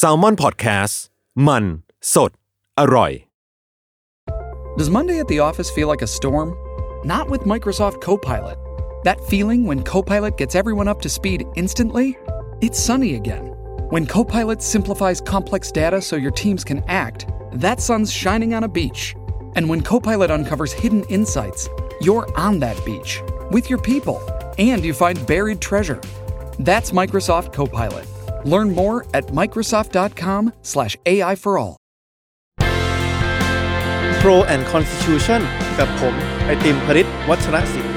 s a l ม o n PODCAST มันสดอร่อย Does Monday at the office feel like a storm? Not with Microsoft Copilot. That feeling when Copilot gets everyone up to speed instantly? It's sunny again. When Copilot simplifies complex data so your teams can act, that sun's shining on a beach. And when Copilot uncovers hidden insights, you're on that beach with your people and you find buried treasure. That's Microsoft Copilot. Learn more at microsoft.com/ai for all. Pro and Constitution กับผม ไอติมพริตวัชรศิลป์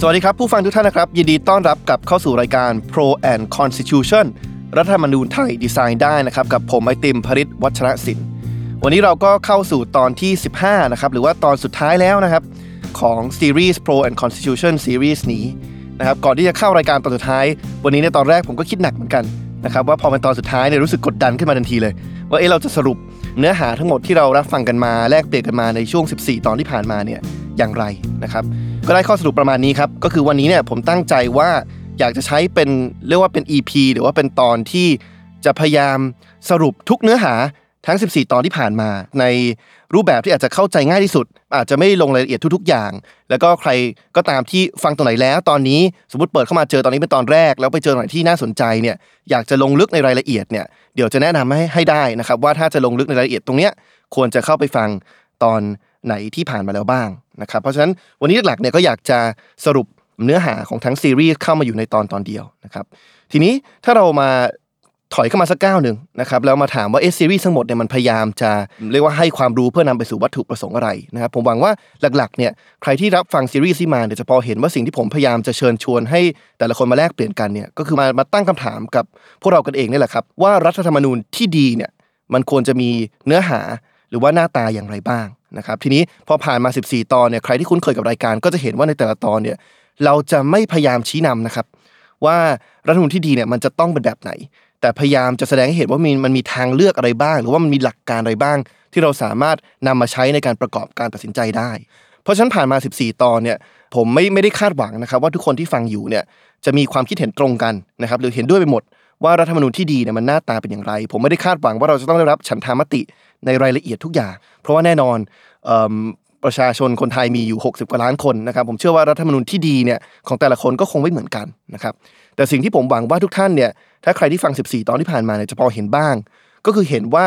สวัสดีครับ ผู้ฟังทุกท่านนะครับ ยินดีต้อนรับกับเข้าสู่รายการ Pro and Constitution รัฐธรรมนูญไทยดีไซน์ได้นะครับ กับผมไอติมพริตวัชรศิลป์วันนี้เราก็เข้าสู่ตอนที่ 15 นะครับ หรือว่าตอนสุดท้ายแล้วนะครับ ของซีรีส์ Pro and Constitution Series นี้นะครับก่อนที่จะเข้ารายการตอนสุดท้าย วันนี้ในตอนแรกผมก็คิดหนักเหมือนกันนะครับว่าพอเป็นตอนสุดท้ายเนี่ยรู้สึกกดดันขึ้นมาทันทีเลย ว่าเอ๊ะเราจะสรุปเนื้อหาทั้งหมดที่เรารับฟังกันมาแลกเปลี่ยนกันมาในช่วง 14 ตอนที่ผ่านมาเนี่ยอย่างไรนะครับก็ได้ข้อสรุปประมาณนี้ครับก็คือวันนี้เนี่ยผมตั้งใจว่าอยากจะใช้เป็นเรียกว่าเป็น EP หรือว่าเป็นตอนที่จะพยายามสรุปทุกเนื้อหาทั้ง 14 ตอนที่ผ่านมาใน รูปแบบที่อาจจะเข้าใจง่ายที่สุด อาจจะไม่ลงรายละเอียดทุก ๆ อย่าง แล้วก็ใครก็ตามที่ฟังตรงไหนแล้ว ตอนนี้สมมติเปิดเข้ามาเจอตอนนี้เป็นตอนแรก แล้วไปเจอหน่อยที่น่าสนใจเนี่ยอยากจะลงลึกในรายละเอียดเนี่ยเดี๋ยวจะแนะนำให้ให้ได้นะครับว่าถ้าจะลงลึกในรายละเอียดตรงเนี้ยควรจะเข้าไปฟังตอนไหนที่ผ่านมาแล้วบ้างนะครับเพราะฉะนั้นวันนี้หลักๆเนี่ยก็อยากจะสรุปเนื้อหาของทั้งซีรีส์เข้ามาอยู่ในตอนตอนเดียวนะครับทีนี้ถ้าเรามา ถอยเข้ามาสักก้าวหนึ่งนะครับแล้วมาถามว่าเอซีรีส์ทั้งหมดเนี่ยมันพยายามจะเรียกว่าให้ความรู้เพื่อนำไปสู่วัตถุประสงค์อะไรนะครับผมหวังว่าหลักๆเนี่ยใครที่รับฟังซีรีส์ที่มาเนี่ยจะพอเห็นว่าสิ่งที่ผมพยายามจะเชิญชวนให้แต่ละคนมาแลกเปลี่ยนกันเนี่ยก็คือมามาตั้งคำถามกับพวกเรากันเองนี่แหละครับว่ารัฐธรรมนูญที่ดีเนี่ยมันควรจะมีเนื้อหาหรือว่าหน้าตาอย่างไรบ้างนะครับทีนี้พอผ่านมา 14 ตอนเนี่ยใครที่คุ้นเคยกับรายการก็จะเห็นว่าในแต่ละตอนเนี่ยเราจะไม่พยายามชี้นำนะครับว่ารัฐธรรมนูญที่ดีเนี่ยมันจะต้องเป็นแบบไหน แต่พยายามจะแสดงให้เห็นว่ามีมันมีทางเลือกอะไรบ้าง หรือว่ามันมีหลักการอะไรบ้าง ที่เราสามารถนำมาใช้ในการประกอบการตัดสินใจได้ เพราะฉะนั้นผ่านมา 14 ตอนเนี่ยผมไม่ไม่ได้คาดหวังนะครับ ว่าทุกคนที่ฟังอยู่เนี่ยจะมีความคิดเห็นตรงกันนะครับหรือเห็นด้วยไปหมดว่ารัฐธรรมนูญที่ดีเนี่ยมันหน้าตาเป็นอย่างไร ผมไม่ได้คาดหวังว่าเราจะต้องได้รับฉันทามติในรายละเอียดทุกอย่าง เพราะว่าแน่นอนเอิ่ม ประชาชนคนไทยมีอยู่ 60 กว่าล้านคนนะครับ ผมเชื่อว่ารัฐธรรมนูญที่ดีเนี่ยของแต่ละคนก็คงไม่เหมือนกันนะครับแต่สิ่งที่ผมหวังว่าทุกท่านเนี่ยถ้าใครที่ฟัง 14 ตอนที่ผ่านมาเนี่ยจะพอเห็นบ้าง ก็คือเห็นว่า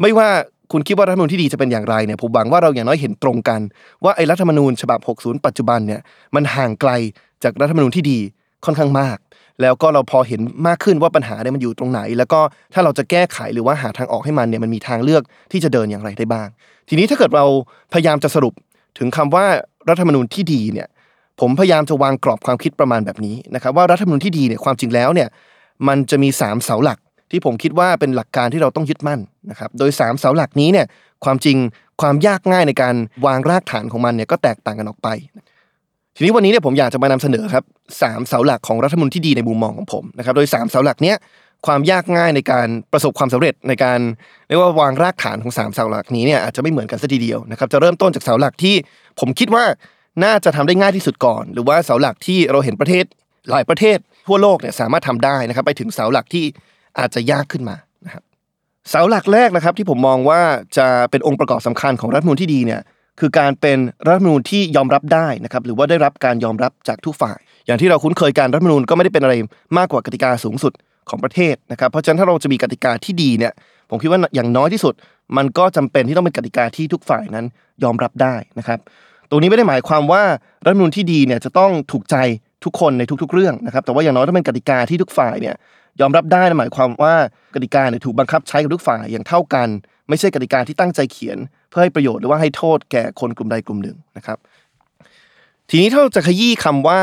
ไม่ว่าคุณคิดว่ารัฐธรรมนูญที่ดีจะเป็นอย่างไรเนี่ยผมหวังว่าเราอย่างน้อยเห็นตรงกัน ว่าไอ้รัฐธรรมนูญฉบับ 60 ปัจจุบันเนี่ยมันห่างไกลจากรัฐธรรมนูญที่ดีค่อนข้างมาก แล้วก็เราพอเห็นมากขึ้นว่าปัญหาเนี่ยมันอยู่ตรงไหน แล้วก็ถ้าเราจะแก้ไขหรือว่าหาทางออกให้มันเนี่ยมันมีทางเลือกที่จะเดินอย่างไรได้บ้าง ทีนี้ถ้าเกิดเราพยายามจะสรุปถึงคำว่ารัฐธรรมนูญที่ดีเนี่ยผมพยายามจะวางกรอบความคิดประมาณแบบนี้นะครับว่ารัฐธรรมนูญที่ดีเนี่ยความจริงแล้วเนี่ยมันจะมี 3 เสาหลัก ที่ผมคิดว่าเป็นหลักการที่เราต้องยึดมั่นนะครับโดย 3 เสาหลักนี้เนี่ยความจริงความยากง่ายในการวางรากฐานของมันเนี่ยก็แตกต่างกันออกไป ทีนี้วันนี้เนี่ยผมอยากจะมานำเสนอครับสามเสาหลักของรัฐมนูญที่ดีในมุมมองของผมนะครับ โดย 3 เสาหลักเนี้ยความยากง่ายในการประสบความสำเร็จในการเรียกว่าวางรากฐานของ3เสาหลักนี้เนี่ยอาจจะไม่เหมือนกันสัทีเดียวนะครับจะเริ่มต้นจากเสาหลักที่ผมคิดว่าน่าจะทำได้ง่ายที่สุดก่อน หรือว่าเสาหลักที่เราเห็นประเทศหลายประเทศ ทั่วโลกเนี่ยสามารถทำได้นะครับ ไปถึงเสาหลักที่อาจจะยากขึ้นมานะครับเสาหลักแรกนะครับที่ผมมองว่าจะเป็นองค์ประกอบสำคัญของรัฐมนูญที่ดีเนี่ย คือการเป็นรัฐธรรมนูญที่ยอมรับได้นะครับหรือว่าได้รับการยอมรับจากทุกฝ่าย อย่างที่เราคุ้นเคยการรัฐธรรมนูญก็ไม่ได้เป็นอะไรมากกว่ากติกาสูงสุดของประเทศนะครับเพราะฉะนั้นถ้าเราจะมีกติกาที่ดีเนี่ยผมคิดว่าอย่างน้อยที่สุด มันก็จำเป็นที่ต้องเป็นกติกาที่ทุกฝ่ายนั้นยอมรับได้นะครับตรงนี้ไม่ได้หมายความว่ารัฐธรรมนูญที่ดีเนี่ยจะต้องถูกใจทุกคนในทุก ๆ เรื่องนะครับแต่ว่าอย่างน้อยต้องเป็นกติกาที่ทุกฝ่ายเนี่ยยอมรับได้หมายความว่ากติกาเนี่ยถูกบังคับใช้กับทุกฝ่ายอย่างเท่ากัน ไม่ใช่กติกาที่ตั้งใจเขียน เพื่อให้ประโยชน์หรือว่าให้โทษแก่คนกลุ่มใดกลุ่มหนึ่งนะครับ ทีนี้ถ้าเราจะขยี้คำว่า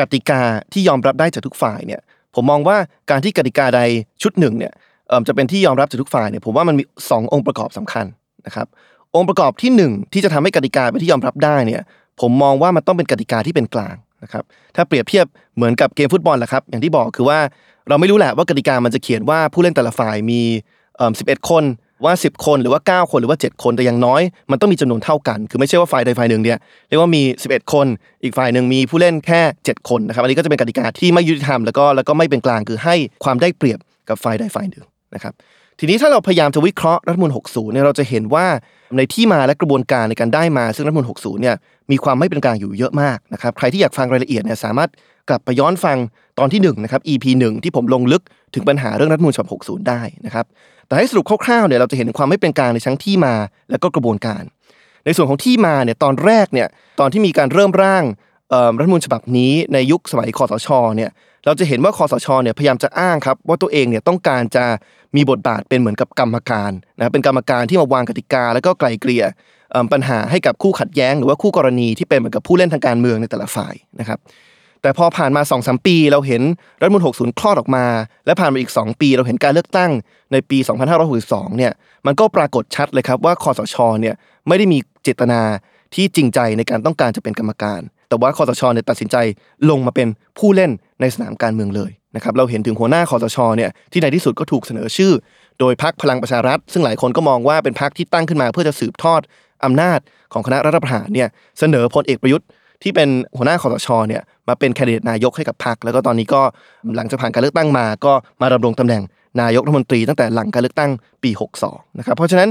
กติกาที่ยอมรับได้จากทุกฝ่ายเนี่ย ผมมองว่าการที่กติกาใดชุดหนึ่งเนี่ยเอ่อจะเป็นที่ยอมรับจากทุกฝ่ายเนี่ยผมว่ามันมี 2 องค์ประกอบสำคัญนะครับองค์ประกอบที่ 1 ที่จะทำให้กติกาเป็นที่ยอมรับได้เนี่ยผมมองว่ามันต้องเป็นกติกาที่เป็นกลางนะครับถ้าเปรียบเทียบเหมือนกับเกมฟุตบอลแหละครับอย่างที่บอกคือว่าเราไม่รู้แหละว่ากติกามันจะเขียนว่าผู้เล่นแต่ละฝ่ายมีเอ่อ11คน ว่า 10 คนหรือว่า 9 คนหรือว่า 7 คนแต่อย่างน้อย มันต้องมีจำนวนเท่ากัน คือไม่ใช่ว่าฝ่ายใดฝ่ายหนึ่งเนี่ยเรียกว่ามี 11 คนอีกฝ่ายหนึ่งมีผู้เล่นแค่ 7 คนนะครับอันนี้ก็จะเป็นกติกาที่ไม่ยุติธรรมแล้วก็แล้วก็ไม่เป็นกลางคือให้ความได้เปรียบกับฝ่ายใดฝ่ายหนึ่งนะครับทีนี้ถ้าเราพยายามจะวิเคราะห์รัฐมนูล60เนี่ยเราจะเห็นว่าในที่มาและกระบวนการในการได้มาซึ่งรัฐมนูล60เนี่ยมีความไม่เป็นกลางอยู่เยอะมากนะครับใครที่อยากฟังรายละเอียดเนี่ยสามารถ กลับไปย้อนฟังตอนที่1นะครับ EP 1 ที่ผมลงลึกถึงปัญหาเรื่องรัฐมนูญฉบับ60 ได้นะครับ แต่ให้สรุปคร่าวๆเนี่ยเราจะเห็นความไม่เป็นกลางในชั้งที่มาและก็กระบวนการ ในส่วนของที่มาเนี่ยตอนแรกเนี่ยตอนที่มีการเริ่มร่างรัฐมนูญฉบับนี้ในยุคสมัยคอสชเนี่ยเราจะเห็นว่าคอสชเนี่ยพยายามจะอ้างครับว่าตัวเองเนี่ยต้องการจะมีบทบาทเป็นเหมือนกับกรรมการนะเป็นกรรมการที่มาวางกติกา แล้วก็ไกลเกลี่ยปัญหาให้กับคู่ขัดแย้ง หรือว่าคู่กรณีที่เป็นเหมือนกับผู้เล่นทางการเมืองในแต่ละฝ่ายนะครับ แต่พอผ่านมา2อสปี เราเห็นรัฐมนตรี60 คลอดออกมา และผ่านมาอีก 2 ปี เราเห็นการเลือกตั้งในปี 2562 เนี่ยมันก็ปรากฏชัดเลยครับว่าคอสชเนี่ยไม่ได้มีเจตนาที่จริงใจในการต้องการจะเป็นกรรมการ แต่ว่าคอสชเนี่ยตัดสินใจลงมาเป็นผู้เล่นในสนามการเมืองเลยนะครับเราเห็นถึงหัวหน้าคอสชเนี่ยที่ในที่สุดก็ถูกเสนอชื่อ โดยพักพลังประชารัฐ ซึ่งหลายคนก็มองว่าเป็นพักที่ตั้งขึ้นมาเพื่อจะสืบทอดอำนาจของคณะรัฐประหารเนี่ยเสนอพลเอกประยุทธ์ ที่เป็นหัวหน้าคอสชเนี่ยมาเป็นแคนดิเดตนายกให้กับพรรคแล้วก็ตอนนี้ก็หลังจากผ่านการเลือกตั้งมา ก็มาดำรงตำแหน่งนายกรัฐมนตรีตั้งแต่หลังการเลือกตั้งปี 62นะครับเพราะฉะนั้น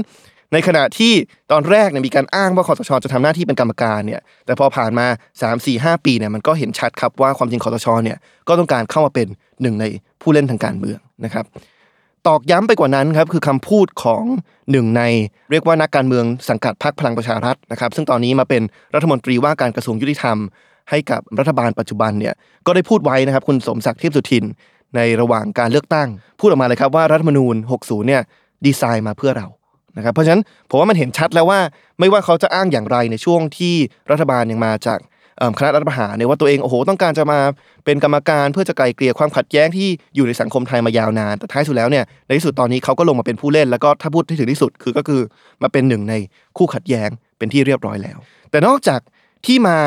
ในขณะที่ตอนแรกเนี่ยมีการอ้างว่าคอสชจะทำหน้าที่เป็นกรรมการเนี่ยแต่พอผ่านมา 3 4 5 ปีเนี่ยมันก็เห็นชัดครับว่าความจริงคอสชเนี่ยก็ต้องการเข้ามาเป็นหนึ่งในผู้เล่นทางการเมืองนะครับ ตอกย้ำไปกว่านั้นครับคือคำพูดของหนึ่งใน เรียกว่านักการเมืองสังกัดพรรคพลังประชารัฐนะครับ ซึ่งตอนนี้มาเป็นรัฐมนตรีว่าการกระทรวงยุติธรรม ให้กับรัฐบาลปัจจุบันเนี่ยก็ได้พูดไว้นะครับ คุณสมศักดิ์เทพสุทิน ในระหว่างการเลือกตั้ง พูดออกมาเลยครับว่ารัฐมนูญ 60 เนี่ยดีไซน์มาเพื่อเรานะครับเพราะฉะนั้นผมว่ามันเห็นชัดแล้วว่า ไม่ว่าเขาจะอ้างอย่างไรในช่วงที่รัฐบาลยังมาจาก คณะรัฐประหารเนี่ยว่าตัวเองโอ้โหต้องการจะมาเป็นกรรมการเพื่อจะไกลเกลี่ยความขัดแย้งที่อยู่ในสังคมไทยมายาวนาน แต่ท้ายสุดแล้วเนี่ยในที่สุดตอนนี้เขาก็ลงมาเป็นผู้เล่น แล้วก็ถ้าพูดที่ถึงที่สุดคือก็คือมาเป็นหนึ่งในคู่ขัดแย้งเป็นที่เรียบร้อยแล้ว แต่นอกจากที่มา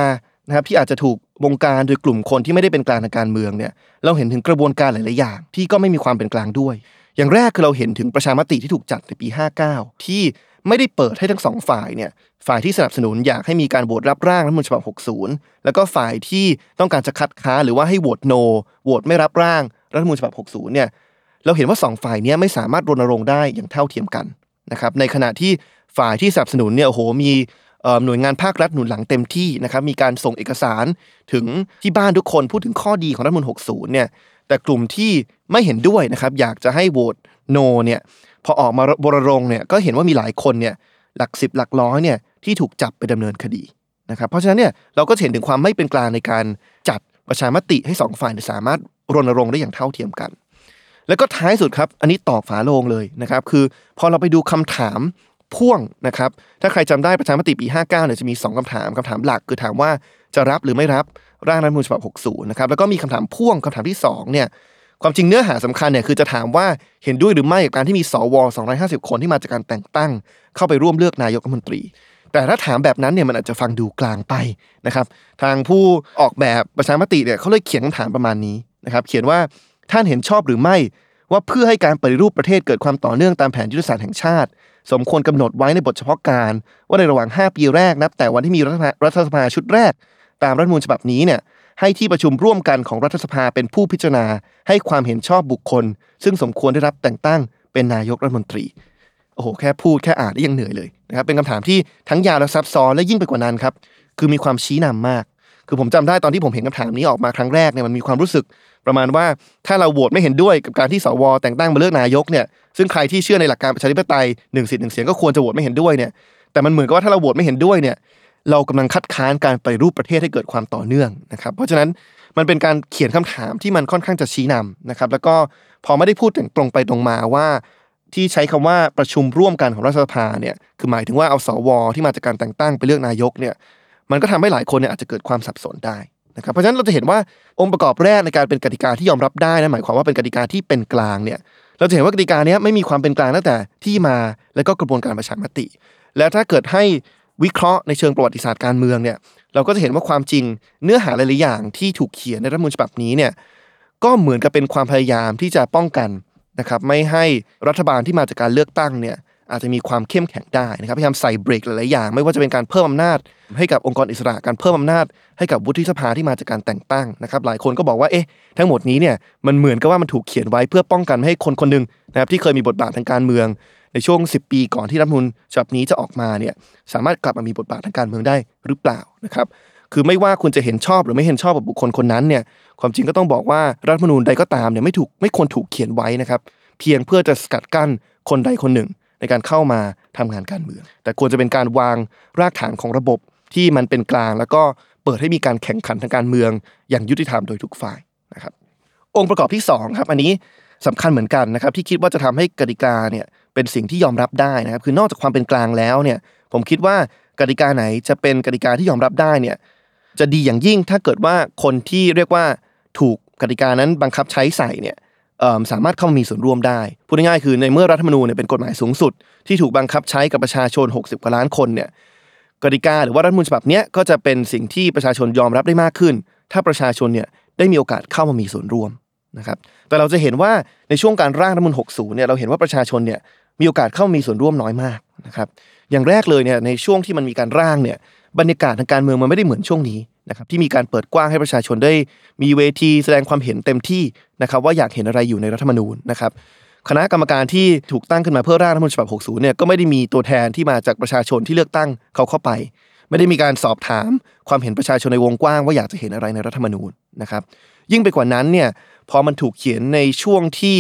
นะครับที่อาจจะถูกวงการโดยกลุ่มคนที่ไม่ได้เป็นกลางทางการเมืองเนี่ยเราเห็นถึงกระบวนการหลาย ๆ อย่าง ที่ก็ไม่มีความเป็นกลางด้วย อย่างแรกคือเราเห็นถึงประชามติที่ถูกจัดในปี 59 ที่ ไม่ได้เปิดให้ทั้งสองฝ่ายเนี่ยฝ่ายที่สนับสนุนอยากให้มีการโหวตรับร่างรัฐมนูญฉบับ 60 แล้วก็ฝ่ายที่ต้องการจะคัดค้านหรือว่าให้โหวตโนโหวตไม่รับร่างรัฐมนูญฉบับ 60 เนี่ยเราเห็นว่า 2 ฝ่ายนี้ไม่สามารถรณรงค์ได้อย่างเท่าเทียมกันนะครับในขณะที่ฝ่ายที่สนับสนุนเนี่ยโอ้โหมีหน่วยงานภาครัฐหนุนหลังเต็มที่นะครับมีการส่งเอกสารถึงที่บ้านทุกคนพูดถึงข้อดีของรัฐมนูญ60 เนี่ยแต่กลุ่มที่ไม่เห็นด้วยนะครับอยากจะให้โหวตโนเนี่ย อออกมาบรรงเนี่ยก็เห็นว่ามีหลายคนเนี่ยหลักสิบหลักร้อยเนี่ยที่ถูกจับไปดำเนินคดีนะครับเพราะฉะนั้นเนี่ยเราก็เห็นถึงความไม่เป็นกลางในการจัดประชามติให้สองฝ่ายสามารถรณรงค์ได้อย่างเท่าเทียมกัน แล้วก็ท้ายสุดครับ อันนี้ตอกฝาโลงเลยนะครับ คือพอเราไปดูคำถามพ่วงนะครับ ถ้าใครจำได้ประชามติปี 59เนี่ยจะมี 2คำถามคำถามหลัก คือถามว่าจะรับหรือไม่รับร่างรัฐมนูญฉบับ 60 นะครับ แล้วก็มีคำถามพ่วงคำถามที่2เนี่ย ความจริงเนื้อหาสำคัญเนี่ยคือจะถามว่าเห็นด้วยหรือไม่กับการที่มีสว250 คนที่มาจากการแต่งตั้ง เข้าไปร่วมเลือกนายกรัฐมนตรี แต่ถ้าถามแบบนั้นเนี่ยมันอาจจะฟังดูกลางไปนะครับ ทางผู้ออกแบบประชามติเนี่ยเขาเลยเขียนคำถามประมาณนี้นะครับ เขียนว่าท่านเห็นชอบหรือไม่ ว่าเพื่อให้การปฏิรูปประเทศเกิดความต่อเนื่องตามแผนยุทธศาสตร์แห่งชาติ สมควรกำหนดไว้ในบทเฉพาะการ ว่าในระหว่าง 5 ปีแรกนับแต่วันที่มีรัฐสภาชุดแรก ตามรัฐมนูญฉบับนี้เนี่ย ให้ที่ประชุมร่วมกันของรัฐสภาเป็นผู้พิจารณา ให้ความเห็นชอบบุคคล ซึ่งสมควรได้รับแต่งตั้งเป็นนายกรัฐมนตรีโอ้โหแค่พูดแค่อ่านได้ยังเหนื่อยเลยนะครับเป็นคำถามที่ทั้งยาวและซับซ้อนและยิ่งไปกว่านั้นครับคือมีความชี้นำมาก คือผมจำได้ตอนที่ผมเห็นคำถามนี้ออกมาครั้งแรกเนี่ยมันมีความรู้สึกประมาณว่าถ้าเราโหวตไม่เห็นด้วยกับการที่สวแต่งตั้งมาเลือกนายกเนี่ยซึ่งใครที่เชื่อในหลักการประชาธิปไตยหนึ่งสิทธิ์หนึ่งเสียงก็ควรจะโหวตไม่เห็นด้วยเนี่ยแต่มันเหมือนกับว่าถ้าเราโหวตไม่เห็นด้วยเนี่ย เรากำลังคัดค้านการไปรูปประเทศให้เกิดความต่อเนื่องนะครับ เพราะฉะนั้นมันเป็นการเขียนคำถามที่มันค่อนข้างจะชี้นำนะครับ แล้วก็พอไม่ได้พูดถึงตรงไปตรงมาว่า ที่ใช้คำว่าประชุมร่วมกันของรัฐสภาเนี่ยคือหมายถึงว่าเอาสวที่มาจากการแต่งตั้งไปเลือกนายกเนี่ยมันก็ทำให้หลายคนเนี่ยอาจจะเกิดความสับสนได้นะครับเพราะฉะนั้นเราจะเห็นว่าองค์ประกอบแรกในการเป็นกติกาที่ยอมรับได้นะหมายความว่าเป็นกติกาที่เป็นกลางเนี่ยเราจะเห็นว่ากติกานี้ไม่มีความเป็นกลางตั้งแต่ที่มาและก็กระบวนการประชามติ และถ้าเกิดให้ วิเคราะห์ในเชิงประวัติศาสตร์การเมืองเนี่ยเราก็จะเห็นว่าความจริงเนื้อหาหลายๆอย่างที่ถูกเขียนในรัฐมนูญฉบับนี้เนี่ยก็เหมือนกับเป็นความพยายามที่จะป้องกันนะครับไม่ให้รัฐบาลที่มาจากการเลือกตั้งเนี่ยอาจจะมีความเข้มแข็งได้นะครับพยายามใส่เบรกหลายๆอย่าง ไม่ว่าจะเป็นการเพิ่มอำนาจ ให้กับองค์กรอิสระการเพิ่มอำนาจ ให้กับวุฒิสภาที่มาจากการแต่งตั้งนะครับหลายคนก็บอกว่าเอ๊ะทั้งหมดนี้เนี่ยมันเหมือนกับว่ามันถูกเขียนไว้เพื่อป้องกันไม่ให้คนคนหนึ่งนะครับที่เคยมีบทบาททางการเมือง ในช่วง 10 ปีก่อนที่รัฐมนูญฉบับนี้จะออกมาเนี่ยสามารถกลับมามีบทบาททางการเมืองได้หรือเปล่านะครับคือไม่ว่าคุณจะเห็นชอบหรือไม่เห็นชอบกับบุคคลคนนั้นเนี่ยความจริงก็ต้องบอกว่ารัฐมนูญใดก็ตามเนี่ยไม่ถูกไม่ควรถูกเขียนไว้นะครับเพียงเพื่อจะสกัดกั้นคนใดคนหนึ่ง ในการเข้ามาทำงานการเมือง แต่ควรจะเป็นการวางรากฐานของระบบที่มันเป็นกลาง แล้วก็เปิดให้มีการแข่งขันทางการเมือง อย่างยุติธรรมโดยทุกฝ่ายนะครับองค์ประกอบที่2ครับอันนี้สำคัญเหมือนกันนะครับที่คิดว่าจะทำให้กติกาเนี่ย เป็นสิ่งที่ยอมรับได้นะครับ คือนอกจากความเป็นกลางแล้วเนี่ย ผมคิดว่ากติกาไหนจะเป็นกติกาที่ยอมรับได้เนี่ย จะดีอย่างยิ่งถ้าเกิดว่าคนที่เรียกว่าถูกกติกานั้นบังคับใช้ใส่เนี่ยสามารถเข้ามามีส่วนร่วมได้ พูดง่ายๆคือในเมื่อรัฐธรรมนูญเนี่ยเป็นกฎหมายสูงสุด ที่ถูกบังคับใช้กับประชาชน 60กว่าล้านคนเนี่ยกติกาหรือว่ารัฐธรรมนูญฉบับเนี้ยก็จะเป็นสิ่งที่ประชาชนยอมรับได้มากขึ้น ถ้าประชาชนเนี่ยได้มีโอกาสเข้ามามีส่วนร่วมนะครับแต่เราจะเห็นว่าในช่วงการร่างรัฐธรรมนูญ60เนี่ยเราเห็นว่าประชาชนเนี่ย มีโอกาสเข้ามามีส่วนร่วมน้อยมากนะครับอย่างแรกเลยเนี่ยในช่วงที่มันมีการร่างเนี่ยบรรยากาศทางการเมืองมันไม่ได้เหมือนช่วงนี้นะครับที่มีการเปิดกว้างให้ประชาชนได้ มีเวทีแสดงความเห็นเต็มที่นะครับว่าอยากเห็นอะไรอยู่ในรัฐธรรมนูญนะครับคณะกรรมการที่ถูกตั้งขึ้นมาเพื่อร่างรัฐธรรมนูญฉบับ 60 เนี่ยก็ไม่ได้มีตัวแทนที่มาจากประชาชนที่เลือกตั้งเขาเข้าไป ไม่ได้มีการสอบถามความเห็นประชาชนในวงกว้างว่าอยากจะเห็นอะไรในรัฐธรรมนูญนะครับยิ่งไปกว่านั้นเนี่ยพอมันถูกเขียนในช่วงที่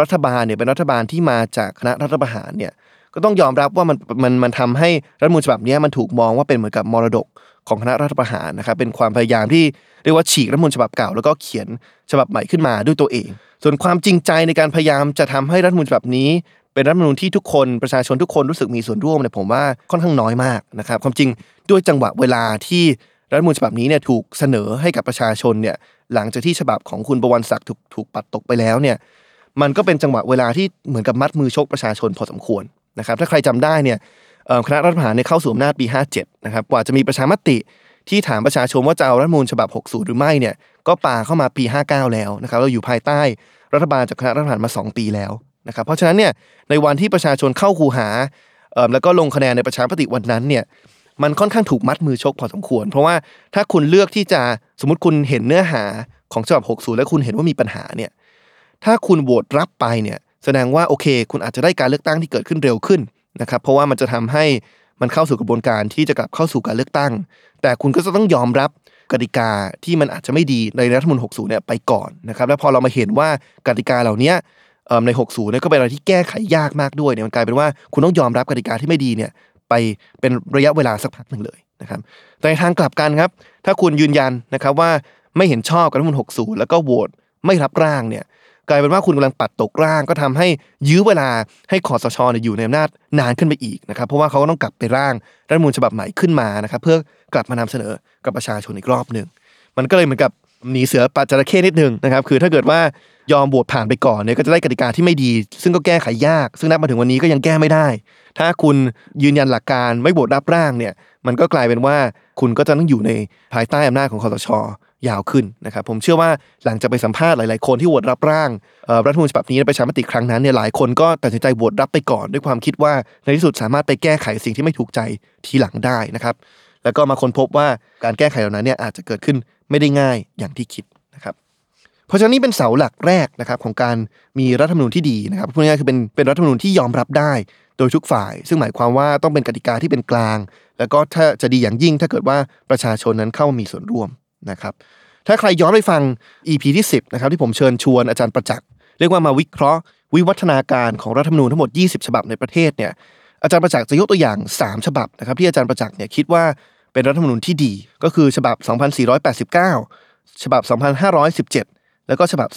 รัฐบาลเนี่ยเป็นรัฐบาลที่มาจากคณะรัฐประหารเนี่ยก็ต้องยอมรับว่ามันมันมันทำให้รัฐมนูญฉบับนี้มันถูกมองว่าเป็นเหมือนกับมรดกของคณะรัฐประหารนะครับเป็นความพยายามที่เรียกว่าฉีกรัฐมนูญฉบับเก่าแล้วก็เขียนฉบับใหม่ขึ้นมาด้วยตัวเอง ส่วนความจริงใจในการพยายามจะทำให้รัฐมนูญฉบับนี้ เป็นรัฐมนูญที่ทุกคนประชาชนทุกคนรู้สึกมีส่วนร่วมเนี่ยผมว่าค่อนข้างน้อยมากนะครับความจริงด้วยจังหวะเวลาที่รัฐมนูญฉบับนี้เนี่ยถูกเสนอให้กับประชาชนเนี่ยหลังจากที่ฉบับของคุณประวันศักดิ์ถูกถูกปัดตกไปแล้วเนี่ย มันก็เป็นจังหวะเวลาที่เหมือนกับมัดมือชกประชาชนพอสมควรนะครับ ถ้าใครจำได้เนี่ยคณะรัฐประหารเนี่ยเข้าสู่อำนาจปี 57 นะครับ กว่าจะมีประชามติที่ถามประชาชนว่าจะเอารัฐมนูญฉบับ 60 หรือไม่เนี่ย ก็ป่าเข้ามาปี 59 แล้วนะครับ เราอยู่ภายใต้รัฐบาลจากคณะรัฐประหารมา 2 ปีแล้วนะครับ เพราะฉะนั้นเนี่ยในวันที่ประชาชนเข้าคูหาแล้วก็ลงคะแนนในประชามติวันนั้นเนี่ย มันค่อนข้างถูกมัดมือชกพอสมควร เพราะว่าถ้าคุณเลือกที่จะสมมติคุณเห็นเนื้อหาของฉบับ 60 แล้วคุณเห็นว่ามีปัญหาเนี่ย ถ้าคุณโหวตรับไปเนี่ยแสดงว่าโอเค คุณอาจจะได้การเลือกตั้งที่เกิดขึ้นเร็วขึ้นนะครับเพราะว่ามันจะทำให้มันเข้าสู่กระบวนการที่จะกลับเข้าสู่การเลือกตั้ง แต่คุณก็จะต้องยอมรับกติกาที่มันอาจจะไม่ดีในรัฐมนูญ60 เนี่ยไปก่อนนะครับแล้วพอเรามาเห็นว่ากติกาเหล่านี้ใน 60 เนี่ยก็เป็นอะไรที่แก้ไขยากมากด้วยเนี่ยมันกลายเป็นว่าคุณต้องยอมรับกติกาที่ไม่ดีเนี่ยไปเป็นระยะเวลาสักพักหนึ่งเลยนะครับแต่ในทางกลับกันครับถ้าคุณยืนยันนะครับว่าไม่เห็นชอบกับรัฐมนูญ60 แล้วก็โหวตไม่รับร่างเนี่ย กลายเป็นว่าคุณกำลังปัดตกร่าง ก็ทำให้ยื้อเวลาให้คอสชเนี่ยอยู่ในอำนาจนานขึ้นไปอีกนะครับ เพราะว่าเขาก็ต้องกลับไปร่างรัฐมนูญฉบับใหม่ขึ้นมานะครับ เพื่อกลับมานำเสนอกับประชาชนอีกรอบหนึ่งมันก็เลยเหมือนกับหนีเสือปัดจระเข้นิดนึงนะครับ คือถ้าเกิดว่ายอมโหวตผ่านไปก่อนเนี่ยก็จะได้กติกาที่ไม่ดี ซึ่งก็แก้ไขยาก ซึ่งนับมาถึงวันนี้ก็ยังแก้ไม่ได้ ถ้าคุณยืนยันหลักการไม่โหวตรับร่างเนี่ย มันก็กลายเป็นว่าคุณก็จะต้องอยู่ในภายใต้อำนาจของคอสช ยาวขึ้นนะครับผมเชื่อว่าหลังจากไปสัมภาษณ์หลาย ๆ คนที่โหวตรับร่างรัฐธรรมนูญฉบับนี้ประชามติครั้งนั้นเนี่ยหลายคนก็ตัดสินใจโหวตรับไปก่อน ด้วยความคิดว่าในที่สุดสามารถไปแก้ไขสิ่งที่ไม่ถูกใจทีหลังได้นะครับแล้วก็มาค้นพบว่าการแก้ไขเหล่านั้นเนี่ยอาจจะเกิดขึ้นไม่ได้ง่ายอย่างที่คิดนะครับเพราะฉะนั้นนี่เป็นเสาหลักแรกนะครับของการมีรัฐธรรมนูญที่ดีนะครับพูดง่ายๆคือเป็นเป็นรัฐธรรมนูญที่ยอมรับได้โดยทุกฝ่าย ซึ่งหมายความว่าต้องเป็นกติกาที่เป็นกลาง แล้วก็ถ้าจะดีอย่างยิ่งถ้าเกิดว่าประชาชนนั้นเข้ามามีส่วนร่วม นะครับถ้าใครย้อนไปฟัง EP ที่ 10นะครับที่ผมเชิญชวนอาจารย์ประจักษ์เรียกว่ามาวิเคราะห์ วิวัฒนาการของรัฐธรรมนูญทั้งหมด 20 ฉบับในประเทศเนี่ยอาจารย์ประจักษ์จะยกตัวอย่าง 3 ฉบับนะครับที่อาจารย์ประจักษ์เนี่ยคิดว่าเป็นรัฐธรรมนูญที่ดี ก็คือฉบับ 2489 ฉบับ 2517 แล้วก็ฉบับ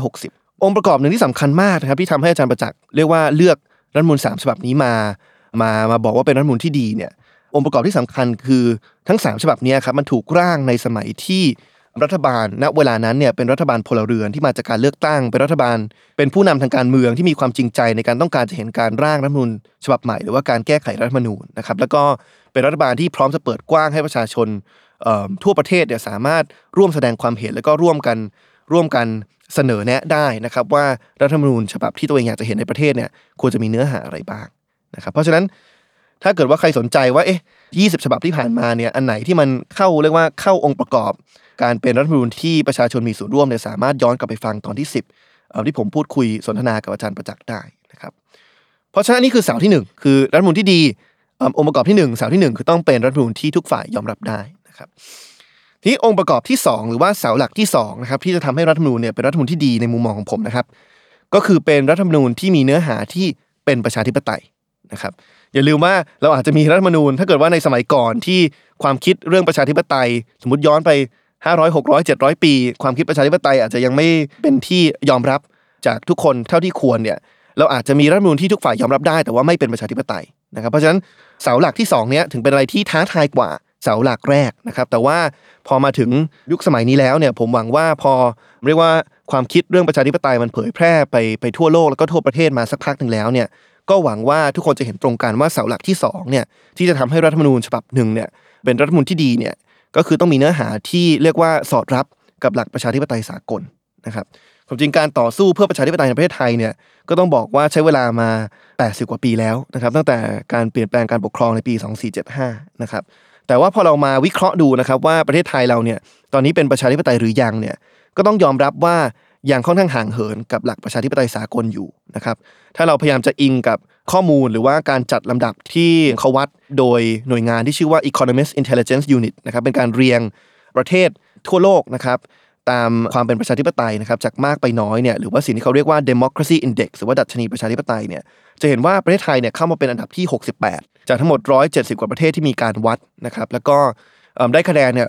2560 องค์ประกอบหนึ่งที่สำคัญมากนะครับที่ทำให้อาจารย์ประจักษ์เรียกว่าเลือกรัฐธรรมนูญ3ฉบับนี้มามามาบอกว่าเป็นรัฐธรรมนูญที่ดีเนี่ย องค์ประกอบที่สำคัญคือทั้ง 3 ฉบับนี้ครับมันถูกร่างในสมัยที่รัฐบาลณเวลานั้นเนี่ยเป็นรัฐบาลพลเรือนที่มาจากการเลือกตั้งเป็นรัฐบาล เป็นผู้นำทางการเมืองที่มีความจริงใจในการต้องการจะเห็นการร่างรัฐมนูญฉบับใหม่ หรือว่าการแก้ไขรัฐมนูญนะครับแล้วก็เป็นรัฐบาลที่พร้อมจะเปิดกว้างให้ประชาชนทั่วประเทศเนี่ยสามารถร่วมแสดงความเห็นแล้วก็ร่วมกันร่วมกันเสนอแนะได้นะครับว่ารัฐธรรมนูญฉบับที่ตัวเองอยากจะเห็นในประเทศเนี่ยควรจะมีเนื้อหาอะไรบ้างนะครับเพราะฉะนั้น ถ้าเกิดว่าใครสนใจว่าเอ๊ะ20ฉบับที่ผ่านมาเนี่ยอันไหนที่มันเข้าเรียกว่าเข้าองค์ประกอบ การเป็นรัฐธรรมนูญที่ประชาชนมีส่วนร่วมเนี่ยสามารถย้อนกลับไปฟังตอนที่ 10เอ่อที่ผมพูดคุยสนทนากับอาจารย์ประจักษ์ได้นะครับ เพราะฉะนั้นนี่คือเสาที่หนึ่งคือรัฐธรรมนูญที่ดีองค์ประกอบที่หนึ่งเสาที่หนึ่งคือต้องเป็นรัฐธรรมนูญที่ทุกฝ่ายยอมรับได้นะครับทีนี้องค์ประกอบที่สองหรือว่าเสาหลักที่สองนะครับที่จะทำให้รัฐธรรมนูญเนี่ยเป็นรัฐธรรมนูญที่ดีในมุมมองของผมนะครับ ก็คือเป็นรัฐธรรมนูญที่มีเนื้อหาที่เป็นประชาธิปไตย นะครับอย่าลืมว่าเราอาจจะมีรัฐธรรมนูญ ถ้าเกิดว่าในสมัยก่อนที่ความคิดเรื่องประชาธิปไตย สมมติย้อนไป 500 600 700 ปี ความคิดประชาธิปไตยอาจจะยังไม่เป็นที่ยอมรับจากทุกคนเท่าที่ควรเนี่ยเราอาจจะมีรัฐธรรมนูญที่ทุกฝ่ายยอมรับได้ แต่ว่าไม่เป็นประชาธิปไตยนะครับเพราะฉะนั้นเสาหลักที่สองเนี้ยถึงเป็นอะไรที่ท้าทายกว่าเสาหลักแรกนะครับแต่ว่าพอมาถึงยุคสมัยนี้แล้วเนี่ยผมหวังว่าพอเรียกว่าความคิดเรื่องประชาธิปไตยมันเผยแพร่ไปไปทั่วโลกแล้วก็ทั่วประเทศมาสักพักหนึ่งแล้วเนี่ย ก็หวังว่าทุกคนจะเห็นตรงกันว่าเสาหลักที่สองเนี่ยที่จะทำให้รัฐธรรมนูญฉบับหนึ่งเนี่ยเป็นรัฐธรรมนูญที่ดีเนี่ยก็คือต้องมีเนื้อหาที่เรียกว่าสอดรับกับหลักประชาธิปไตยสากลนะครับความจริงการต่อสู้เพื่อประชาธิปไตยในประเทศไทยเนี่ยก็ต้องบอกว่าใช้เวลามา 80 กว่าปีแล้วนะครับตั้งแต่การเปลี่ยนแปลงการปกครองในปี 2475 นะครับแต่ว่าพอเรามาวิเคราะห์ดูนะครับว่าประเทศไทยเราเนี่ยตอนนี้เป็นประชาธิปไตยหรือยังเนี่ยก็ต้องยอมรับว่า ยังค่อนข้างห่างเหินกับหลักประชาธิปไตยสากลอยู่นะครับถ้าเราพยายามจะอิงกับข้อมูลหรือว่าการจัดลำดับที่เขาวัดโดยหน่วยงานที่ชื่อว่า Economist Intelligence Unit นะครับเป็นการเรียงประเทศทั่วโลกนะครับตามความเป็นประชาธิปไตยนะครับจากมากไปน้อยเนี่ยหรือว่าสิ่งที่เขาเรียกว่า democracy index หรือว่าดัชนีประชาธิปไตยเนี่ยจะเห็นว่าประเทศไทยเนี่ยเข้ามาเป็นอันดับที่ 68 จากทั้งหมด 170 กว่าประเทศที่มีการวัดนะครับแล้วก็ได้คะแนนเนี่ย